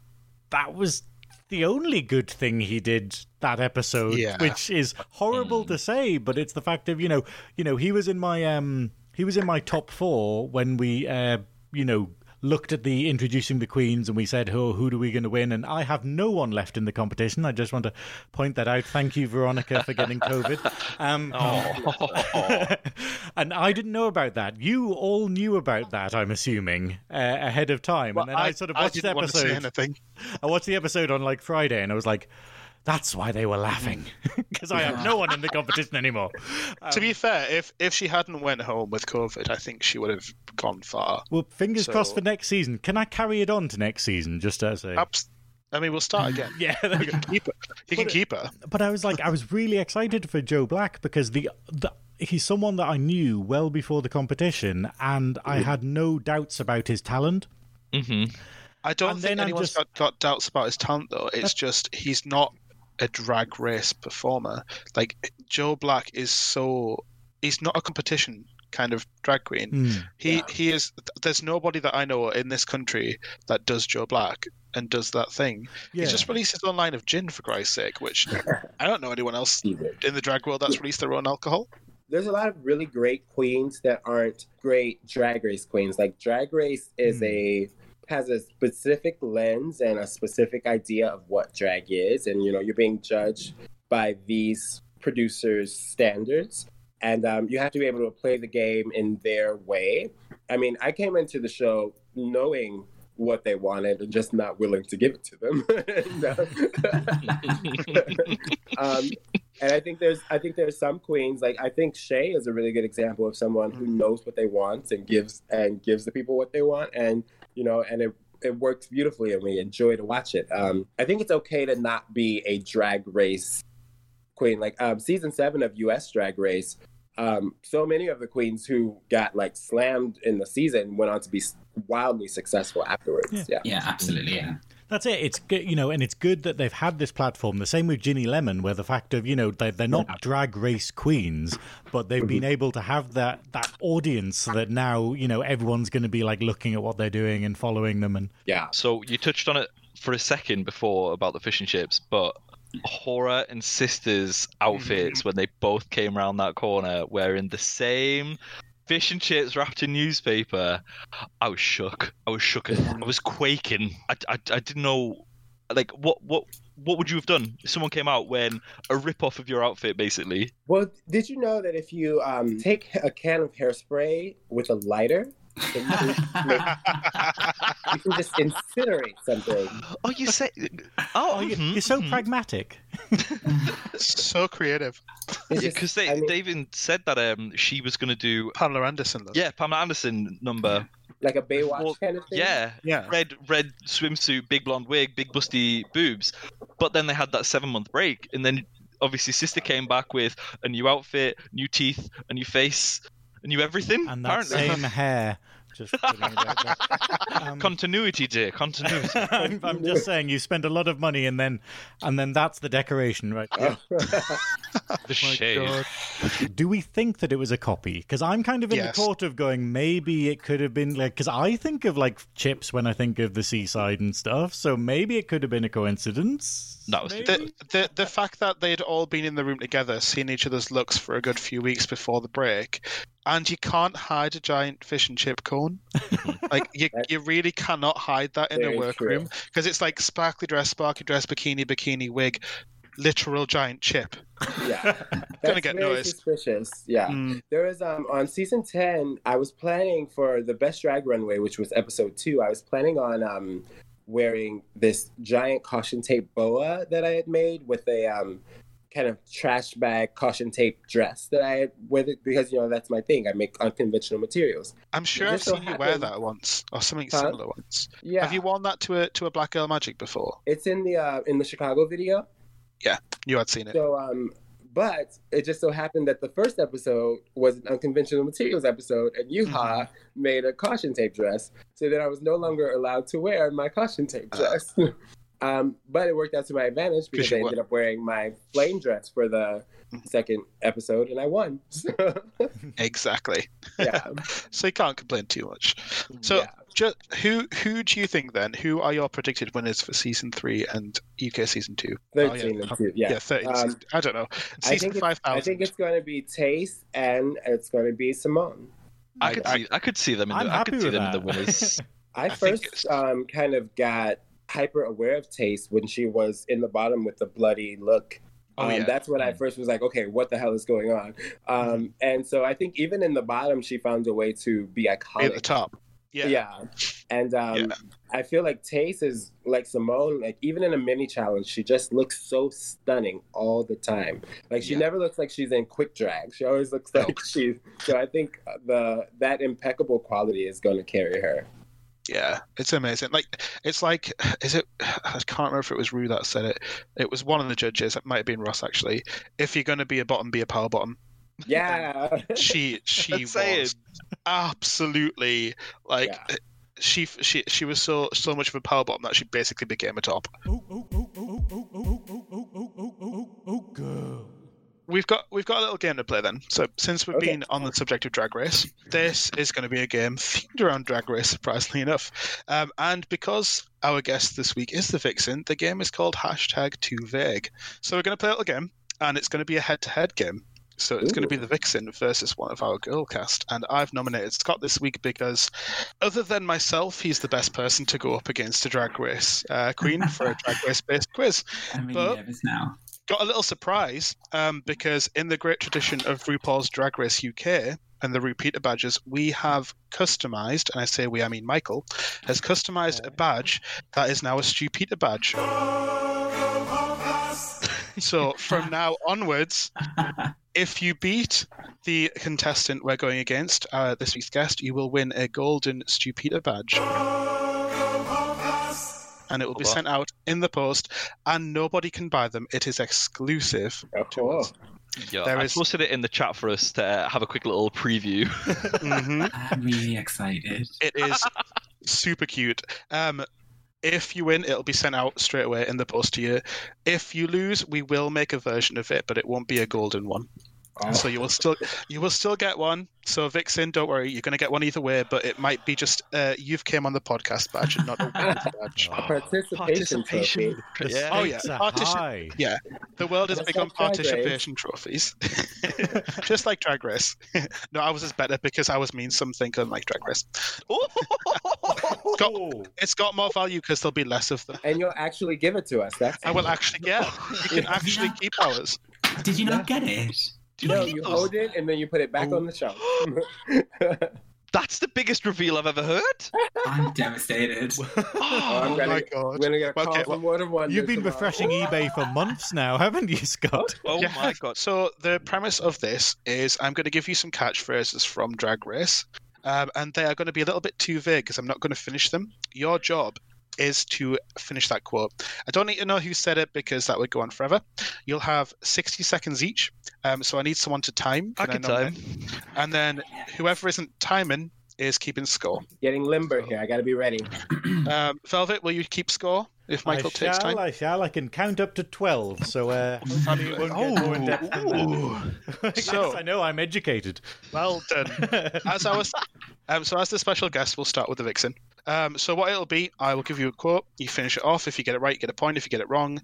that was the only good thing he did that episode Yeah. which is horrible to say but it's the fact of you know you know he was in my um he was in my top 4 when we uh you know looked at the introducing the queens and we said oh who are we going to win and i have no one left in the competition i just want to point that out thank you veronica for getting covid um Oh. and I didn't know about that. You all knew about that, I'm assuming, uh, ahead of time. Well, and then I, sort of watched the to say episode. anything. I watched the episode on like Friday, and I was like, "That's why they were laughing mm-hmm. because I have no one in the competition anymore." to be um, fair, if if she hadn't went home with COVID, I think she would have gone far. Well, fingers So- crossed for next season. Can I carry it on to next season? Just as a Abs- I mean, we'll start again. yeah. there You can keep her. You can But- keep her. but I was like, I was really excited for Joe Black because the, the he's someone that I knew well before the competition, and I mm-hmm. had no doubts about his talent. hmm I don't And think then I'm anyone's just- got, got doubts about his talent, though. It's just he's not a drag race performer. Like Joe Black is so he's not a competition kind of drag queen. Hmm. He Yeah. he is. There's nobody that I know in this country that does Joe Black and does that thing. Yeah. He's just released his own line of gin for Christ's sake, which I don't know anyone else Either. in the drag world that's released their own alcohol. there's a lot of really great queens that aren't great drag race queens. Like drag race is Hmm. a has a specific lens and a specific idea of what drag is, and you know you're being judged by these producers' standards, and um, you have to be able to play the game in their way. I mean, I came into the show knowing what they wanted and just not willing to give it to them. um, and I think there's I think there's some queens like I think Shea is a really good example of someone who knows what they want and gives and gives the people what they want and you know and it it works beautifully and we enjoy to watch it. Um, I think it's okay to not be a drag race queen. Like um, season seven of U.S. Drag Race, um, so many of the queens who got like slammed in the season went on to be wildly successful afterwards. Yeah. Yeah. Yeah, absolutely. Yeah. That's it. It's good, you know, and it's good that they've had this platform. The same with Ginny Lemon, where the fact of you know they they're not drag race queens, but they've mm-hmm. been able to have that that audience that now you know everyone's going to be like looking at what they're doing and following them. And yeah. So you touched on it for a second before about the fish and chips, but Hora and Sisters outfits mm-hmm. when they both came around that corner wearing the same fish and chips wrapped in newspaper. I was shook. I was shook. I was quaking. I, I, I didn't know, like, what what what would you have done if someone came out when a rip off of your outfit, basically? Well, did you know that if you um, take a can of hairspray with a lighter, you can, make, you can just incinerate something. Oh, you say? Oh, oh, you, mhm, you're so mhm. pragmatic. So creative. It's just- because they I mean, they even said that um she was gonna do Pamela Anderson, though. yeah Pamela Anderson number like a Baywatch Well, kind of thing. yeah Yeah. red red swimsuit big blonde wig big busty boobs but then they had that seven month break and then obviously sister came back with a new outfit new teeth a new face I knew everything. and that apparently. same hair. Just putting it out there. Um, Continuity, dear. Continuity. I'm, I'm just saying you spend a lot of money and then and then that's the decoration right there. the shade. Do we think that it was a copy? Because I'm kind of in Yes. the court of going, maybe it could have been like, because I think of like chips when I think of the seaside and stuff, so maybe it could have been a coincidence. That was? The, the the fact that they'd all been in the room together, seeing each other's looks for a good few weeks before the break, and you can't hide a giant fish and chip cone. like you, you really cannot hide that in a workroom because it's like sparkly dress, sparkly dress, bikini, bikini, wig, literal giant chip. yeah, Gonna That's get very noticed. suspicious. Yeah. Mm, There was um on season ten, I was planning for the best drag runway, which was episode two. I was planning on um wearing this giant caution tape boa that I had made with a um kind of trash bag caution tape dress that I had with it because you know that's my thing. I make unconventional materials. I'm sure I've just so seen you wear that once or something Huh? similar once. Yeah. Have you worn that to a to a Black Girl Magic before? It's in the uh, in the Chicago video. Yeah, you had seen it. So um but it just so happened that the first episode was an unconventional materials episode, and Yuhua Mm-hmm. made a caution tape dress, so that I was no longer allowed to wear my caution tape Uh. dress. um, but it worked out to my advantage because I ended up wearing my flame dress for the. Second episode, and I won. Exactly. yeah, So you can't complain too much. So yeah. Ju- who who do you think then? Who are your predicted winners for season three and UK season two? Oh, thirteen yeah. and two. Yeah, Yeah, thirty. Um, I don't know. I Season think it's- five I think it's going to be Tayce and it's going to be Simone. I could I- see. I could see them in I'm the. I could see with them in the that. winners. I, think first um, kind of got hyper aware of Tayce when she was in the bottom with the bloody look. Oh, um, yeah. That's when Mm. I first was like, okay, what the hell is going on? Um, Mm-hmm. and so I think even in the bottom, she found a way to be iconic. at the top. Yeah. Yeah. And um, Yeah. I feel like Tayce is like Symone, like even in a mini challenge, she just looks so stunning all the time. Like she Yeah. never looks like she's in quick drag. She always looks like she's. So I think the that impeccable quality is going to carry her. Yeah, it's amazing. Like it's like, is it? I can't remember if it was Ru that said it. It was one of the judges. It might have been Ross actually. If you're going to be a bottom, be a power bottom. Yeah. She she That's saying. was absolutely like. Yeah. She, she she was so so much of a power bottom that she basically became a top. Oh, oh, oh, We've got we've got a little game to play then. So since we've Okay. been on the subject of Drag Race, this is going to be a game themed around Drag Race, surprisingly enough. Um, and because our guest this week is the Vixen, the game is called hashtag Too Vague. So we're going to play a little game, and it's going to be a head-to-head game. So it's going to be the Vixen versus one of our girl cast, and I've nominated Scott this week because, other than myself, he's the best person to go up against a Drag Race uh, queen for a Drag Race-based quiz I'm really But- nervous now. Got a little surprise um, because in the great tradition of RuPaul's Drag Race UK and the repeater badges, we have customized, and I say we, I mean Michael, has customized a badge that is now a Stupita badge. so from now onwards, if you beat the contestant we're going against, uh, this week's guest, you will win a golden Stupita badge. And it will be sent out in the post, and nobody can buy them. It is exclusive. Oh, Yeah, There I is- posted it in the chat for us to uh, have a quick little preview. hmm I'm really excited. It is super cute. Um, if you win, it'll be sent out straight away in the post to you. If you lose, we will make a version of it, but it won't be a golden one. Oh. So you will still you will still get one. So Vixen, don't worry, you're going to get one either way. But it might be just uh, you've came on the podcast badge and not a badge. a participation, trophy. Yeah. Oh, yeah. stakes are Partition- high. Yeah, the world has become like participation trophies, just like Drag Race. no, I was better because I was mean something unlike Drag Race. Oh. It's got more value because there'll be less of them. And you'll actually give it to us. That's I will actually, yeah, you can actually keep ours. Did you not get it? Do you No, know you those? hold it and then you put it back Oh. on the shelf. That's the biggest reveal I've ever heard. I'm devastated. I'm Oh gonna- my We're god! gonna get a call Okay, from World of Wonder You've been tomorrow. refreshing eBay for months now, haven't you, Scott? Oh Yeah. my god. So the premise of this is I'm going to give you some catchphrases from Drag Race, um, and they are going to be a little bit too vague because I'm not going to finish them. Your job is to finish that quote. I don't need to know who said it because that would go on forever. You'll have 60 seconds each, Um, so I need someone to time. I and can then time. And then whoever isn't timing is keeping score. Getting limber here. I got to be ready. Um, Velvet, will you keep score if Michael I takes shall, time? I shall. I can count up to 12, so uh, hopefully it won't get more in depth than that. yes, So- I know, I'm educated. Well done. as I was, um, so as the special guest, we'll start with the vixen. Um, so what it'll be, I will give you a quote. You finish it off. If you get it right, you get a point. If you get it wrong,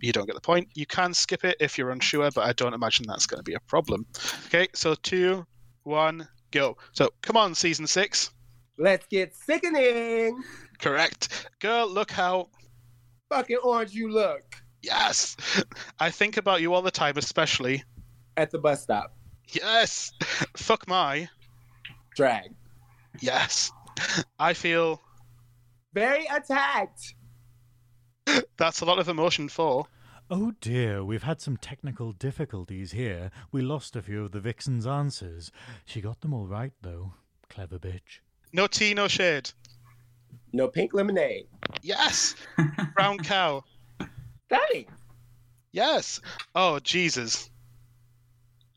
you don't get the point. You can skip it if you're unsure, but I don't imagine that's going to be a problem. Okay, so two, one, go. So come on, season six. Let's get sickening. Correct. Girl, look how. Fucking orange you look Yes. I think about you all the time, especially. at the bus stop. Yes. Fuck my. Drag. Yes. I feel Very attacked. that's a lot of emotion for. Oh dear, we've had some technical difficulties here. We lost a few of the vixen's answers. She got them all right, though. Clever bitch. No tea, no shade. No pink lemonade. Yes. Brown cow. Daddy! Yes. Oh, Jesus.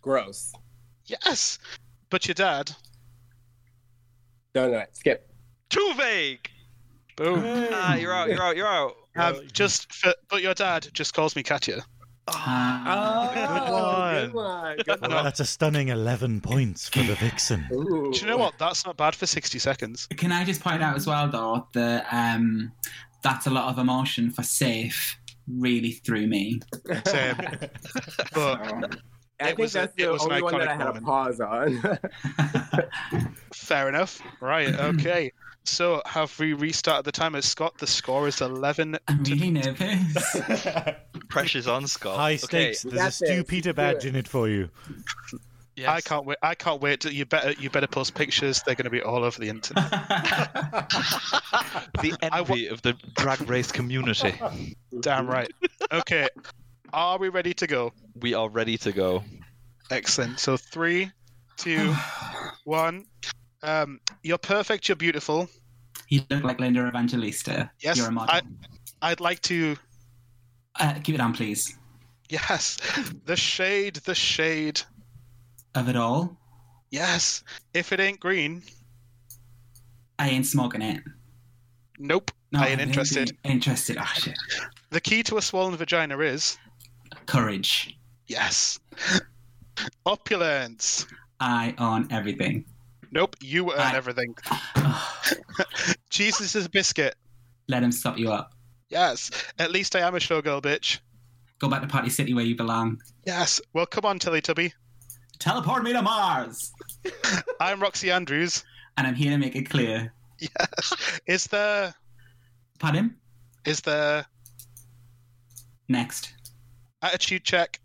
Gross. Yes. But your dad. Donut. Skip. Too vague. Boom. Ah, you're out. You're out. You're out. Um, just for, but your dad just calls me Katya. Ah. Oh, Good good one. Good Well, one. that's a stunning 11 points for the vixen. Ooh. Do you know what? That's not bad for 60 seconds. Can I just point out as well, though, that um, that's a lot of emotion for safe. Really threw me. Same. But I It think was a- that's it the was an only one that I iconic had moment. a pause on. fair enough. Right. Okay. So have we restarted the timer? Scott, the score is 11 I'm really nervous. Pressure's on, Scott. High Okay, stakes. There's a That's it. Stu Peter badge in it for you. yes. I can't wait. I can't wait. You better. You better post pictures. They're going to be all over the internet. The I wa- envy of the drag race community. Damn right. Okay. Are we ready to go? We are ready to go. Excellent. So three, two, one. Um, you're perfect. You're beautiful. you look like Linda Evangelista. Yes, You're a model. I- I'd like to. Uh, keep it on, please. Yes. The shade. The shade. Of it all, Yes. If it ain't green, I ain't smoking it. nope. No, I ain't interested. Interested. Oh, shit. The key to a swollen vagina is Courage. yes. Opulence. I own everything. Nope. You earn I- everything. Jesus is a biscuit. Let him stop you up. Yes. At least I am a showgirl, bitch. Go back to Party City where you belong. Yes. Well, come on, Tilly Teletubby. Teleport me to Mars! I'm Roxxxy Andrews. And I'm here to make it clear. Yes. Is there? Pardon? Is there Next. attitude check?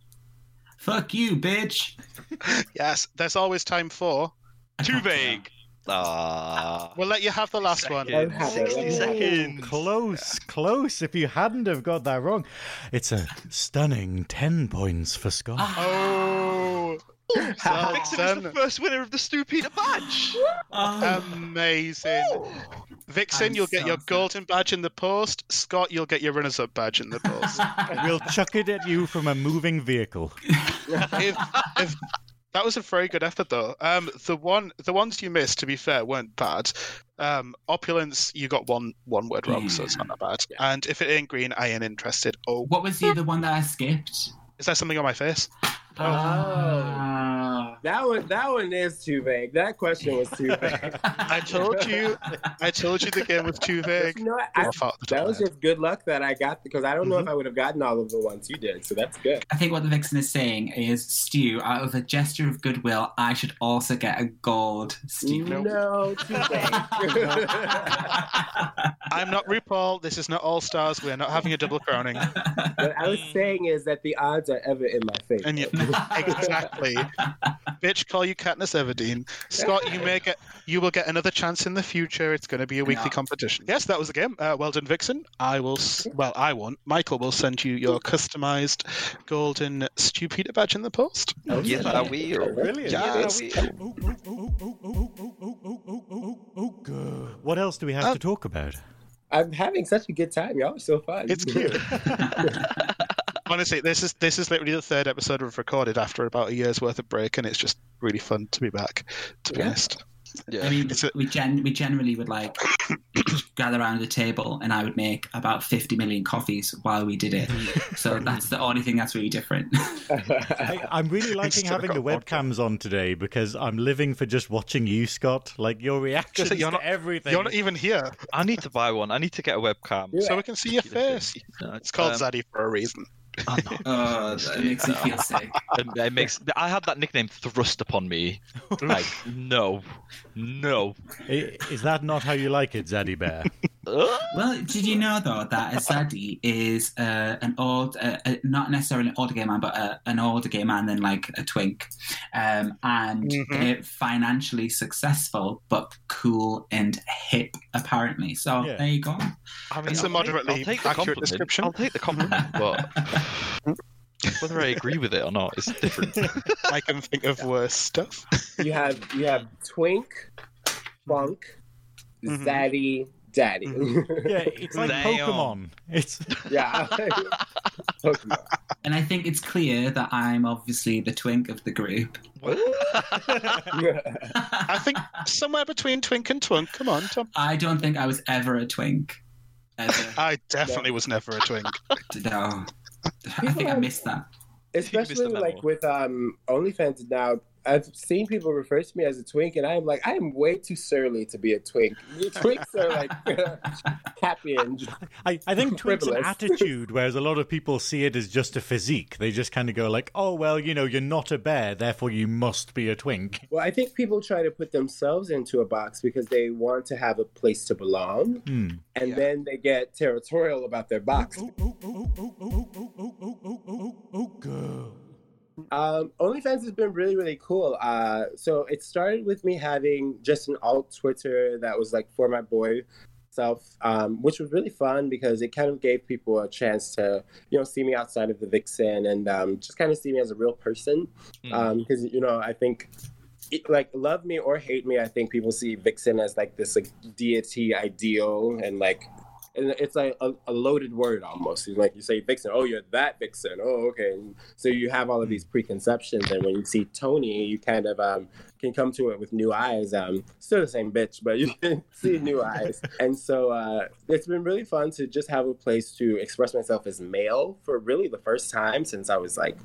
Fuck you, bitch! Yes. There's always time for. I Too can't vague. Ah. We'll let you have the last one. Seconds. I'll 60 seconds. Close, close. If you hadn't have got that wrong, it's a stunning 10 points for Scott. Oh. Well Vixen is the first winner of the Stu Peter badge. Oh. Amazing. Vixen, I'm you'll get your sad. golden badge in the post. Scott, you'll get your runners up badge in the post. We'll chuck it at you from a moving vehicle. if, if that was a very good effort though. Um, the one, the ones you missed, to be fair, weren't bad. Um, opulence, you got one one word wrong, so it's not that bad. And if it ain't green, I ain't interested. Oh, What was the other one that I skipped? is there something on my face? Oh. That one, that one is too vague. That question was too vague. I told you, I told you the game was too vague. You know? I- Off out the top that of was just good luck that I got because I don't know if mm-hmm. I would have gotten all of the ones you did. So that's good. I think what the vixen is saying is, Stu, out of a gesture of goodwill, I should also get a gold Stu. Nope. No, too vague. I'm not RuPaul. This is not All Stars. We're not having a double crowning. what I was mm. saying is that the odds are ever in my favor. And you, exactly, bitch, call you Katniss Everdeen. Scott, you may get, you will get another chance in the future. It's going to be a weekly Yeah. competition. Yes, that was the game. Uh, well done, Vixen. I will. Well, I won't. Michael will send you your customized golden Stu Peter badge in the post. Oh, Yes, I will. Brilliant. Yes. What else do we have Uh, to talk about? I'm having such a good time. Y'all are so fun. It's cute. Honestly, this is this is literally the third episode we've recorded after about a year's worth of break, and it's just really fun to be back. To be Yeah. honest, Yeah. I mean, a- we gen we generally would like gather around the table, and I would make about fifty million coffees while we did it. So that's the only thing that's really different. I, I'm really liking having the got vodka. webcams on today because I'm living for just watching you, Scott. Like your reactions you're to not- everything. you're not even here, I need to buy one. I need to get a webcam. Yeah. so we can see your face. It's called Um, Zaddy for a reason. Oh, no. that makes me feel sick. it, it makes. I had that nickname thrust upon me. Like, no, no. Is that not how you like it, Zaddy Bear? Well, did you know though that a zaddy is uh, an old, uh, uh, not necessarily an older gay man, but uh, an older gay man than like a twink, um, and Mhm. financially successful but cool and hip apparently. So Yeah. there you go. I mean, It's a I'll take- moderately I'll take accurate compliment. description. I'll take the compliment, but whether I agree with it or not is different. I can think of worse stuff. you have you have Twink, Funk, Mhm. Zaddy, Daddy. Yeah, it's like Damn. Pokemon. It's yeah. Pokemon. And I think it's clear that I'm obviously the twink of the group. I think somewhere between Twink and Twunk. Come on, Tom. I don't think I was ever a twink. Ever. I definitely was never a twink. no. I think I missed that. Especially memo. like with um OnlyFans now, I've seen people refer to me as a twink, and I'm like, I am way too surly to be a twink. Twinks are like happy and I, I think Twink's an attitude, whereas a lot of people see it as just a physique. They just kind of go like, "Oh well, you know, you're not a bear, therefore you must be a twink." well, I think people try to put themselves into a box because they want to have a place to belong, Hmm. and Yeah. then they get territorial about their box. girl. Um, OnlyFans has been really, really cool. Uh, so it started with me having just an alt Twitter that was like for my boy self, um, which was really fun because it kind of gave people a chance to, you know, see me outside of the vixen and um, just kind of see me as a real person. Mm. Because you know, I think. Like love me or hate me, I think people see Vixen as like this like deity ideal and like and it's like a, a loaded word almost. Like you say Vixen, oh you're that Vixen, oh okay. And so you have all of these preconceptions, and when you see Tony, you kind of um, can come to it with new eyes. Um, still the same bitch, but you can see new eyes. And so uh, it's been really fun to just have a place to express myself as male for really the first time since I was like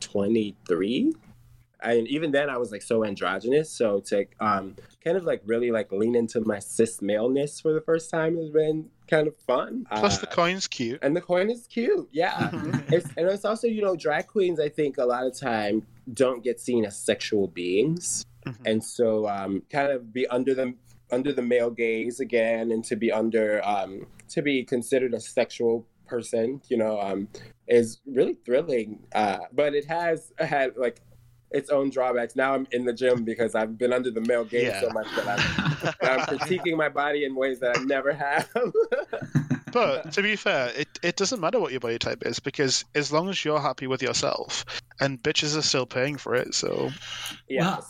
23 and even then I was like so androgynous. So to um, kind of like really like lean into my cis maleness for the first time has been kind of fun. Plus, Uh, the coin's cute. and the coin is cute, yeah. it's, and it's also you know drag queens. I think a lot of time don't get seen as sexual beings, Mhm. and so um, kind of be under the under the male gaze again, and to be under um, to be considered a sexual person, you know, um, is really thrilling. Uh, but it has had like its own drawbacks. Now I'm in the gym because I've been under the male gaze Yeah. so much that I'm, that I'm critiquing my body in ways that I never have. But to be fair, it, it doesn't matter what your body type is because as long as you're happy with yourself, and bitches are still paying for it, so yeah. Well,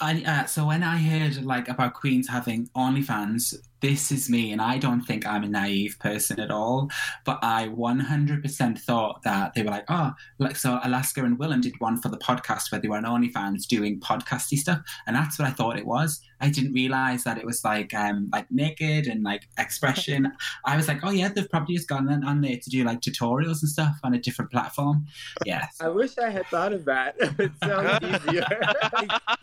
I, uh, so when I heard like about queens having OnlyFans, this is me, and I don't think I'm a naive person at all. But I 100% thought that they were like, oh, like so Alaska and Willam did one for the podcast where they were on OnlyFans doing podcasty stuff, and that's what I thought it was. I didn't realize that it was like um like naked and like expression. I was like, oh yeah, they've probably just gone on, on there to do like tutorials and stuff on a different platform. Yes. I wish I had thought of that. it sounds easier.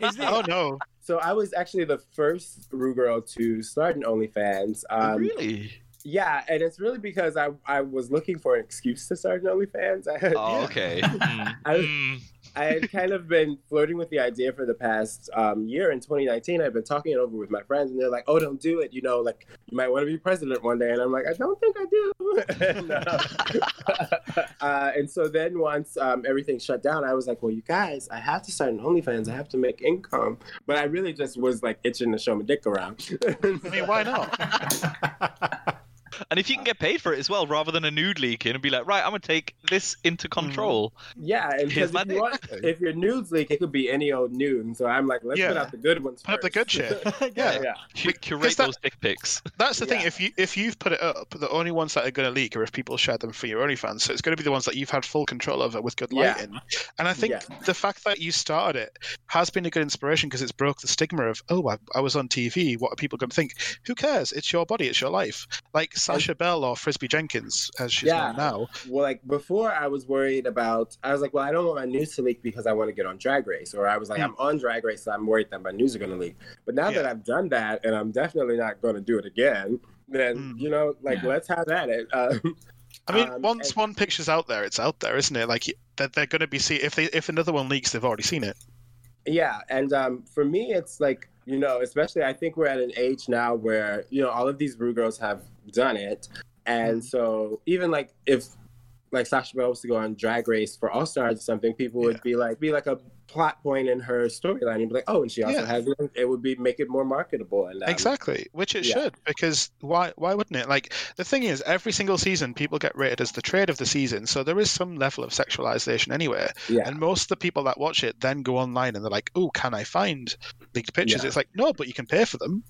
Is it? oh no, so I was actually the first Ru girl to start an OnlyFans. Um, really? Yeah, and it's really because I I was looking for an excuse to start an OnlyFans. Oh, okay. I, Mm. I had kind of been flirting with the idea for the past um, year. In 2019, I've been talking it over with my friends, and they're like, "Oh, don't do it. You know, like you might want to be president one day." And I'm like, "I don't think I do." and, uh, uh, and so then once um, everything shut down, I was like, "Well, you guys, I have to start an OnlyFans. I have to make income." But I really just was like itching to show my dick around. I mean, why not? And if you can get paid for it as well, rather than a nude leaking, and be like, right, I'm gonna take this into Mm-hmm. control. Yeah, and because if, you dick. want, if your nudes leak, it could be any old nude. And so I'm like, let's put Yeah. out the good ones. Put up the good shit. yeah. yeah. Cu- curate that- those dick pics. That's the thing. Yeah. If you if you've put it up, the only ones that are going to leak are if people share them for your OnlyFans. So it's going to be the ones that you've had full control over with good Yeah. lighting. And I think Yeah. the fact that you started it has been a good inspiration because it's broke the stigma of oh I, I was on TV. What are people going to think? Who cares? It's your body. It's your life. Like Sasha Belle or Frisbee Jenkins, as she's Yeah. known now. Well, like before, I was worried about. I was like, well, I don't want my news to leak because I want to get on Drag Race, or I was like, Hmm. I'm on Drag Race, so I'm worried that my news are going to leak. But now that I've done that, and I'm definitely not going to do it again, then Hmm. you know, like Yeah. let's have at it. Um, I mean, Um, once and- one picture's out there, it's out there, isn't it? Like they're, they're going to be see if they if another one leaks, they've already seen it. Yeah, and um, for me, it's like you know, especially I think we're at an age now where you know all of these Ru girls have done it, and so even like if like Sasha Belle was to go on Drag Race for All Stars or something, people would Yeah. be like be like a plot point in her storyline and be like, oh, and she also Yeah. has it would be make it more marketable and um, Exactly, which it yeah. should, because why why wouldn't it? Like the thing is, every single season, people get rated as the trade of the season, so there is some level of sexualization anywhere. Yeah, And most of the people that watch it then go online and they're like, "Oh, can I find leaked pictures?" It's like, no, but you can pay for them.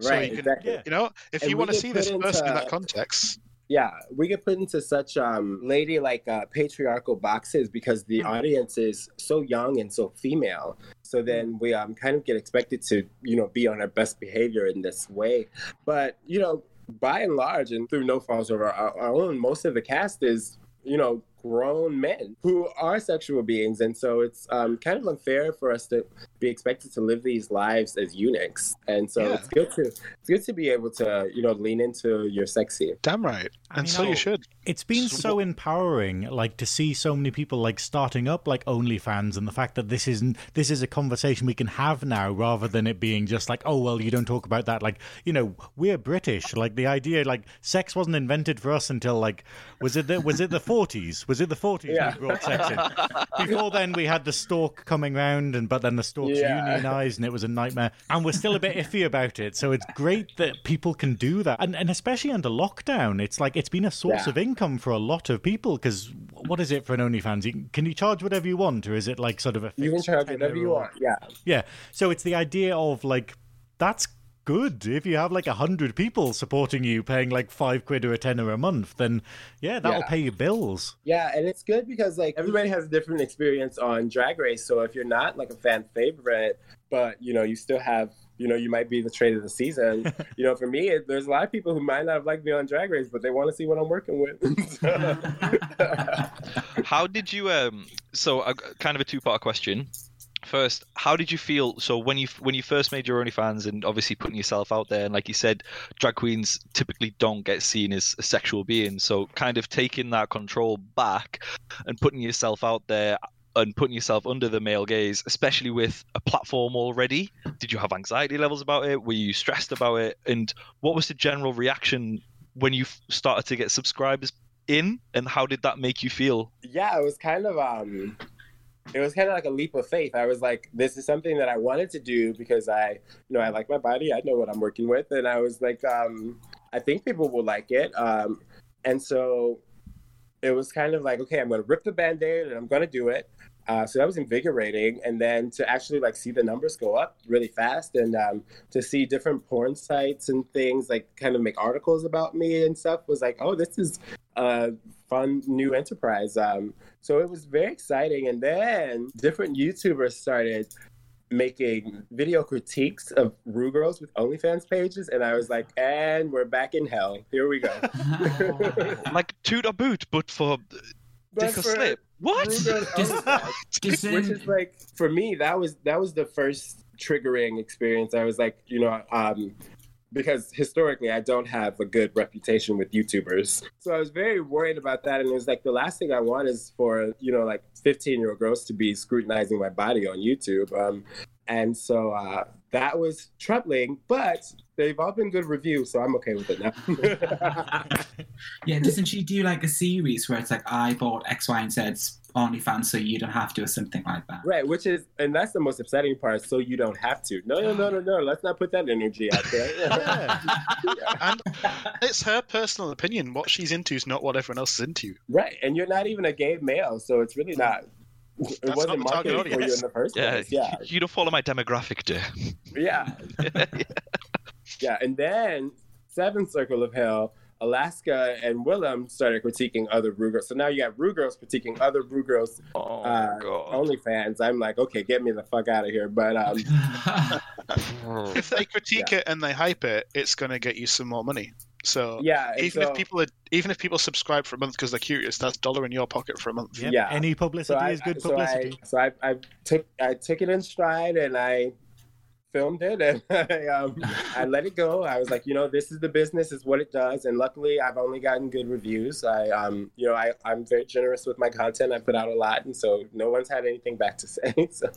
So right, you can- exactly. yeah. You know, if And you want to see put this person in into- that context, Yeah, we get put into such um, lady like uh, patriarchal boxes because the Mhm. audience is so young and so female. So then we um, kind of get expected to, you know, be on our best behavior in this way. But you know, by and large, and through no fault of our, our own, most of the cast is, you know, grown men who are sexual beings, and so it's um, kind of unfair for us to be expected to live these lives as eunuchs. And so Yeah. it's good to it's good to be able to, you know, lean into your sexy. damn right, I and mean, so I'll- you should. It's been So so empowering, like to see so many people like starting up like OnlyFans, and the fact that this isn't this is a conversation we can have now, rather than it being just like, oh well, you don't talk about that. Like, you know, we're British. Like the idea, like sex wasn't invented for us until like was it the was it the forties? Was it the forties Yeah. we brought sex in? Before then, we had the stork coming round, and but then the stork's Yeah. unionized, and it was a nightmare. And we're still a bit iffy about it. So it's great that people can do that, and and especially under lockdown, it's like it's been a source Yeah. of income for a lot of people. Because what is it for an OnlyFans? You, can you charge whatever you want, or is it like sort of a You can charge whatever you want. Yeah. Yeah. So it's the idea of like that's good if you have like a hundred people supporting you, paying like five quid or a tenner a month. Then yeah, that'll Yeah. pay your bills. Yeah, and it's good because like everybody has a different experience on Drag Race. So if you're not like a fan favorite, but you know you still have, you know, you might be the trade of the season. you know, for me, it, there's a lot of people who might not have liked me on Drag Race, but they want to see what I'm working with. How did you? Um, so, uh, kind of a two-part question. First, how did you feel? So when you when you first made your OnlyFans and obviously putting yourself out there, and like you said, drag queens typically don't get seen as a sexual beings. So kind of taking that control back and putting yourself out there and putting yourself under the male gaze, especially with a platform already. Did you have anxiety levels about it? Were you stressed about it? And what was the general reaction when you started to get subscribers in? And how did that make you feel? yeah, it was kind of um it was kind of like a leap of faith. I was like, this is something that I wanted to do because I, you know, I like my body. I know what I'm working with, and I was like, um, I think people will like it. Um, and so it was kind of like, okay, I'm going to rip the band-aid and I'm going to do it. Uh, so that was invigorating, and then to actually like see the numbers go up really fast, and um, to see different porn sites and things like kind of make articles about me and stuff was like, oh, this is a fun new enterprise. Um, so it was very exciting, and then different YouTubers started making video critiques of Ru girls with OnlyFans pages, and I was like, and we're back in hell. Here we go. like toot or boot, but for But dick or for slip. What? Ru girls Does- OnlyFans. Which is like for me that was that was the first triggering experience. I was like you know um because historically i don't have a good reputation with youtubers. So i was very worried about that. And it was like the last thing i want is for you know like 15 year old girls to be scrutinizing my body on youtube. Um and so uh that was troubling but they've all been good reviews so i'm okay with it now yeah, doesn't she do like a series where it's like I bought X, Y, and Z OnlyFans so you don't have to, or something like that. Right, which is, and that's the most upsetting part. So you don't have to. No, no, no, no, no. Let's not put that energy out there. And it's her personal opinion. What she's into is not what everyone else is into. right, and you're not even a gay male, so it's really not. It That's wasn't not the target marketed for you audience. in the first Yeah, place. Yeah, you don't follow my demographic, dear. yeah, yeah. And then Seventh Circle of Hell, Alaska and Willam started critiquing other Ru Girls. So now you got Ru Girls critiquing other Ru Girls Oh uh. OnlyFans. I'm like, okay, get me the fuck out of here. But um, If they critique it and they hype it, it's going to get you some more money. So yeah, even so- if people are, even if people subscribe for a month because they're curious, that's dollar in your pocket for a month. Yep, Yeah. Any publicity so I, is good so publicity. I, so I, I took I took it in stride and I filmed it and I, um, I let it go. I was like, you know, this is the business, is what it does, and luckily I've only gotten good reviews. I um, you know, I I'm very generous with my content. I put out a lot, and so no one's had anything back to say. So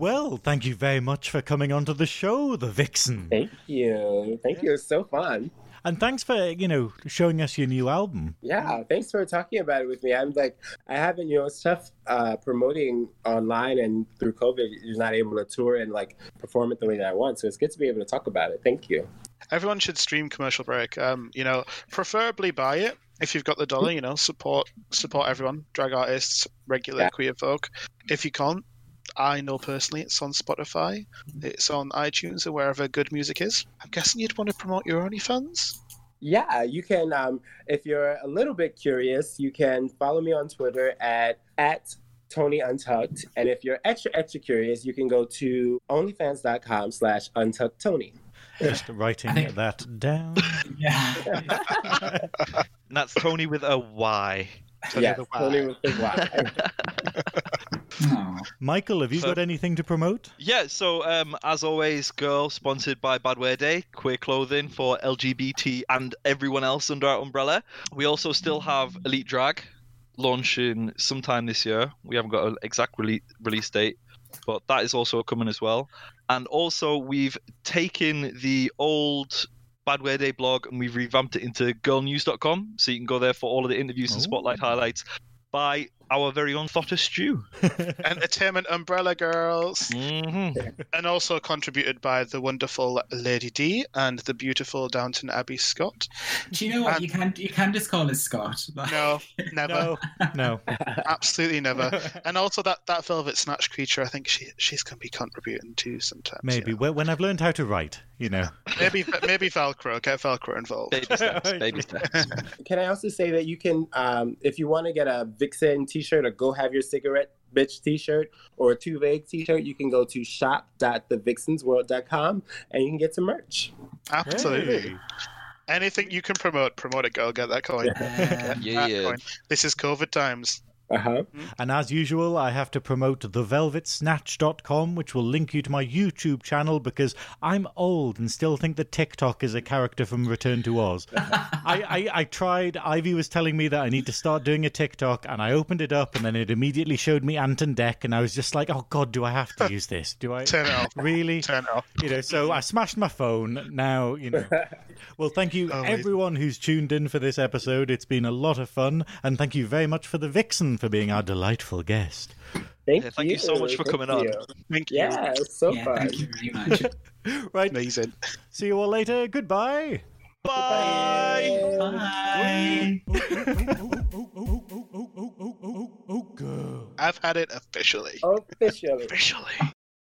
Well, thank you very much for coming onto the show, the Vixen. thank you, thank you. It's so fun. And thanks for, you know, showing us your new album. Yeah, thanks for talking about it with me. I'm like, I haven't, you know, it's tough uh, promoting online and through COVID, you're not able to tour and like perform it the way that I want. So it's good to be able to talk about it. Thank you. Everyone should stream commercial break. Um, you know, preferably buy it if you've got the dollar. You know, support support everyone, drag artists, regular Yeah. queer folk. If you can't, I know personally it's on Spotify, it's on iTunes, or wherever good music is. I'm guessing you'd want to promote your OnlyFans. Yeah, you can. Um, if you're a little bit curious, you can follow me on Twitter at at Tony Untucked, and if you're extra extra curious, you can go to OnlyFans.com/slash Untucked Tony. Just writing think- that down. yeah. And that's Tony with a Y. Tony Yes, the Y. Tony with the Y. Oh. Michael, have you So- got anything to promote? Yeah, so um, as always, Girl, sponsored by Bad Wear Day, queer clothing for LGBT and everyone else under our umbrella. We also still have Elite Drag launching sometime this year. We haven't got an exact rele- release date, but that is also coming as well. And also, we've taken the old Bad Wear Day blog and we've revamped it into girlnews.com, so you can go there for all of the interviews and Ooh. spotlight highlights by our very own Thotter Stu. Entertainment Umbrella Girls, hmm and also contributed by the wonderful Lady D and the beautiful Downton Abbey Scott. Do you know what? And- You can you can just call us Scott. Like- No, never, No, no. absolutely never. And also that that Velvet Snatch creature, I think she she's gonna be contributing too sometimes. Maybe you know. when when I've learned how to write, you know. maybe maybe Velcro, get Velcro involved. Baby steps, baby steps. Can I also say that you can, um, if you want to get a Vixen T-shirt or Go Have Your Cigarette Bitch T-shirt or a Too Vague T-shirt, you can go to shop.thevixensworld.com and you can get some merch. Absolutely. Hey. Anything you can promote, promote it, girl. Get that coin. Get Yeah, that yeah. coin. This is COVID times. Uh huh. And as usual, I have to promote thevelvetsnatch.com, which will link you to my YouTube channel because I'm old and still think that TikTok is a character from Return to Oz. I, I, I tried, Ivy was telling me that I need to start doing a TikTok, and I opened it up, and then it immediately showed me Anton Deck, and I was just like, oh God, do I have to use this? Do I? Turn it off. Really? Turn it off. you know so i smashed my phone now you know well thank you Oh, everyone who's tuned in for this episode it's been a lot of fun and thank you very much for the vixen for being our delightful guest Thank, Yeah, thank you so much for Thank coming on. Thank you. Yeah, it's so yeah, fun. thank you very much. right Amazing. see you all later goodbye Bye. Bye. oh girl I've had it officially. Officially. Officially.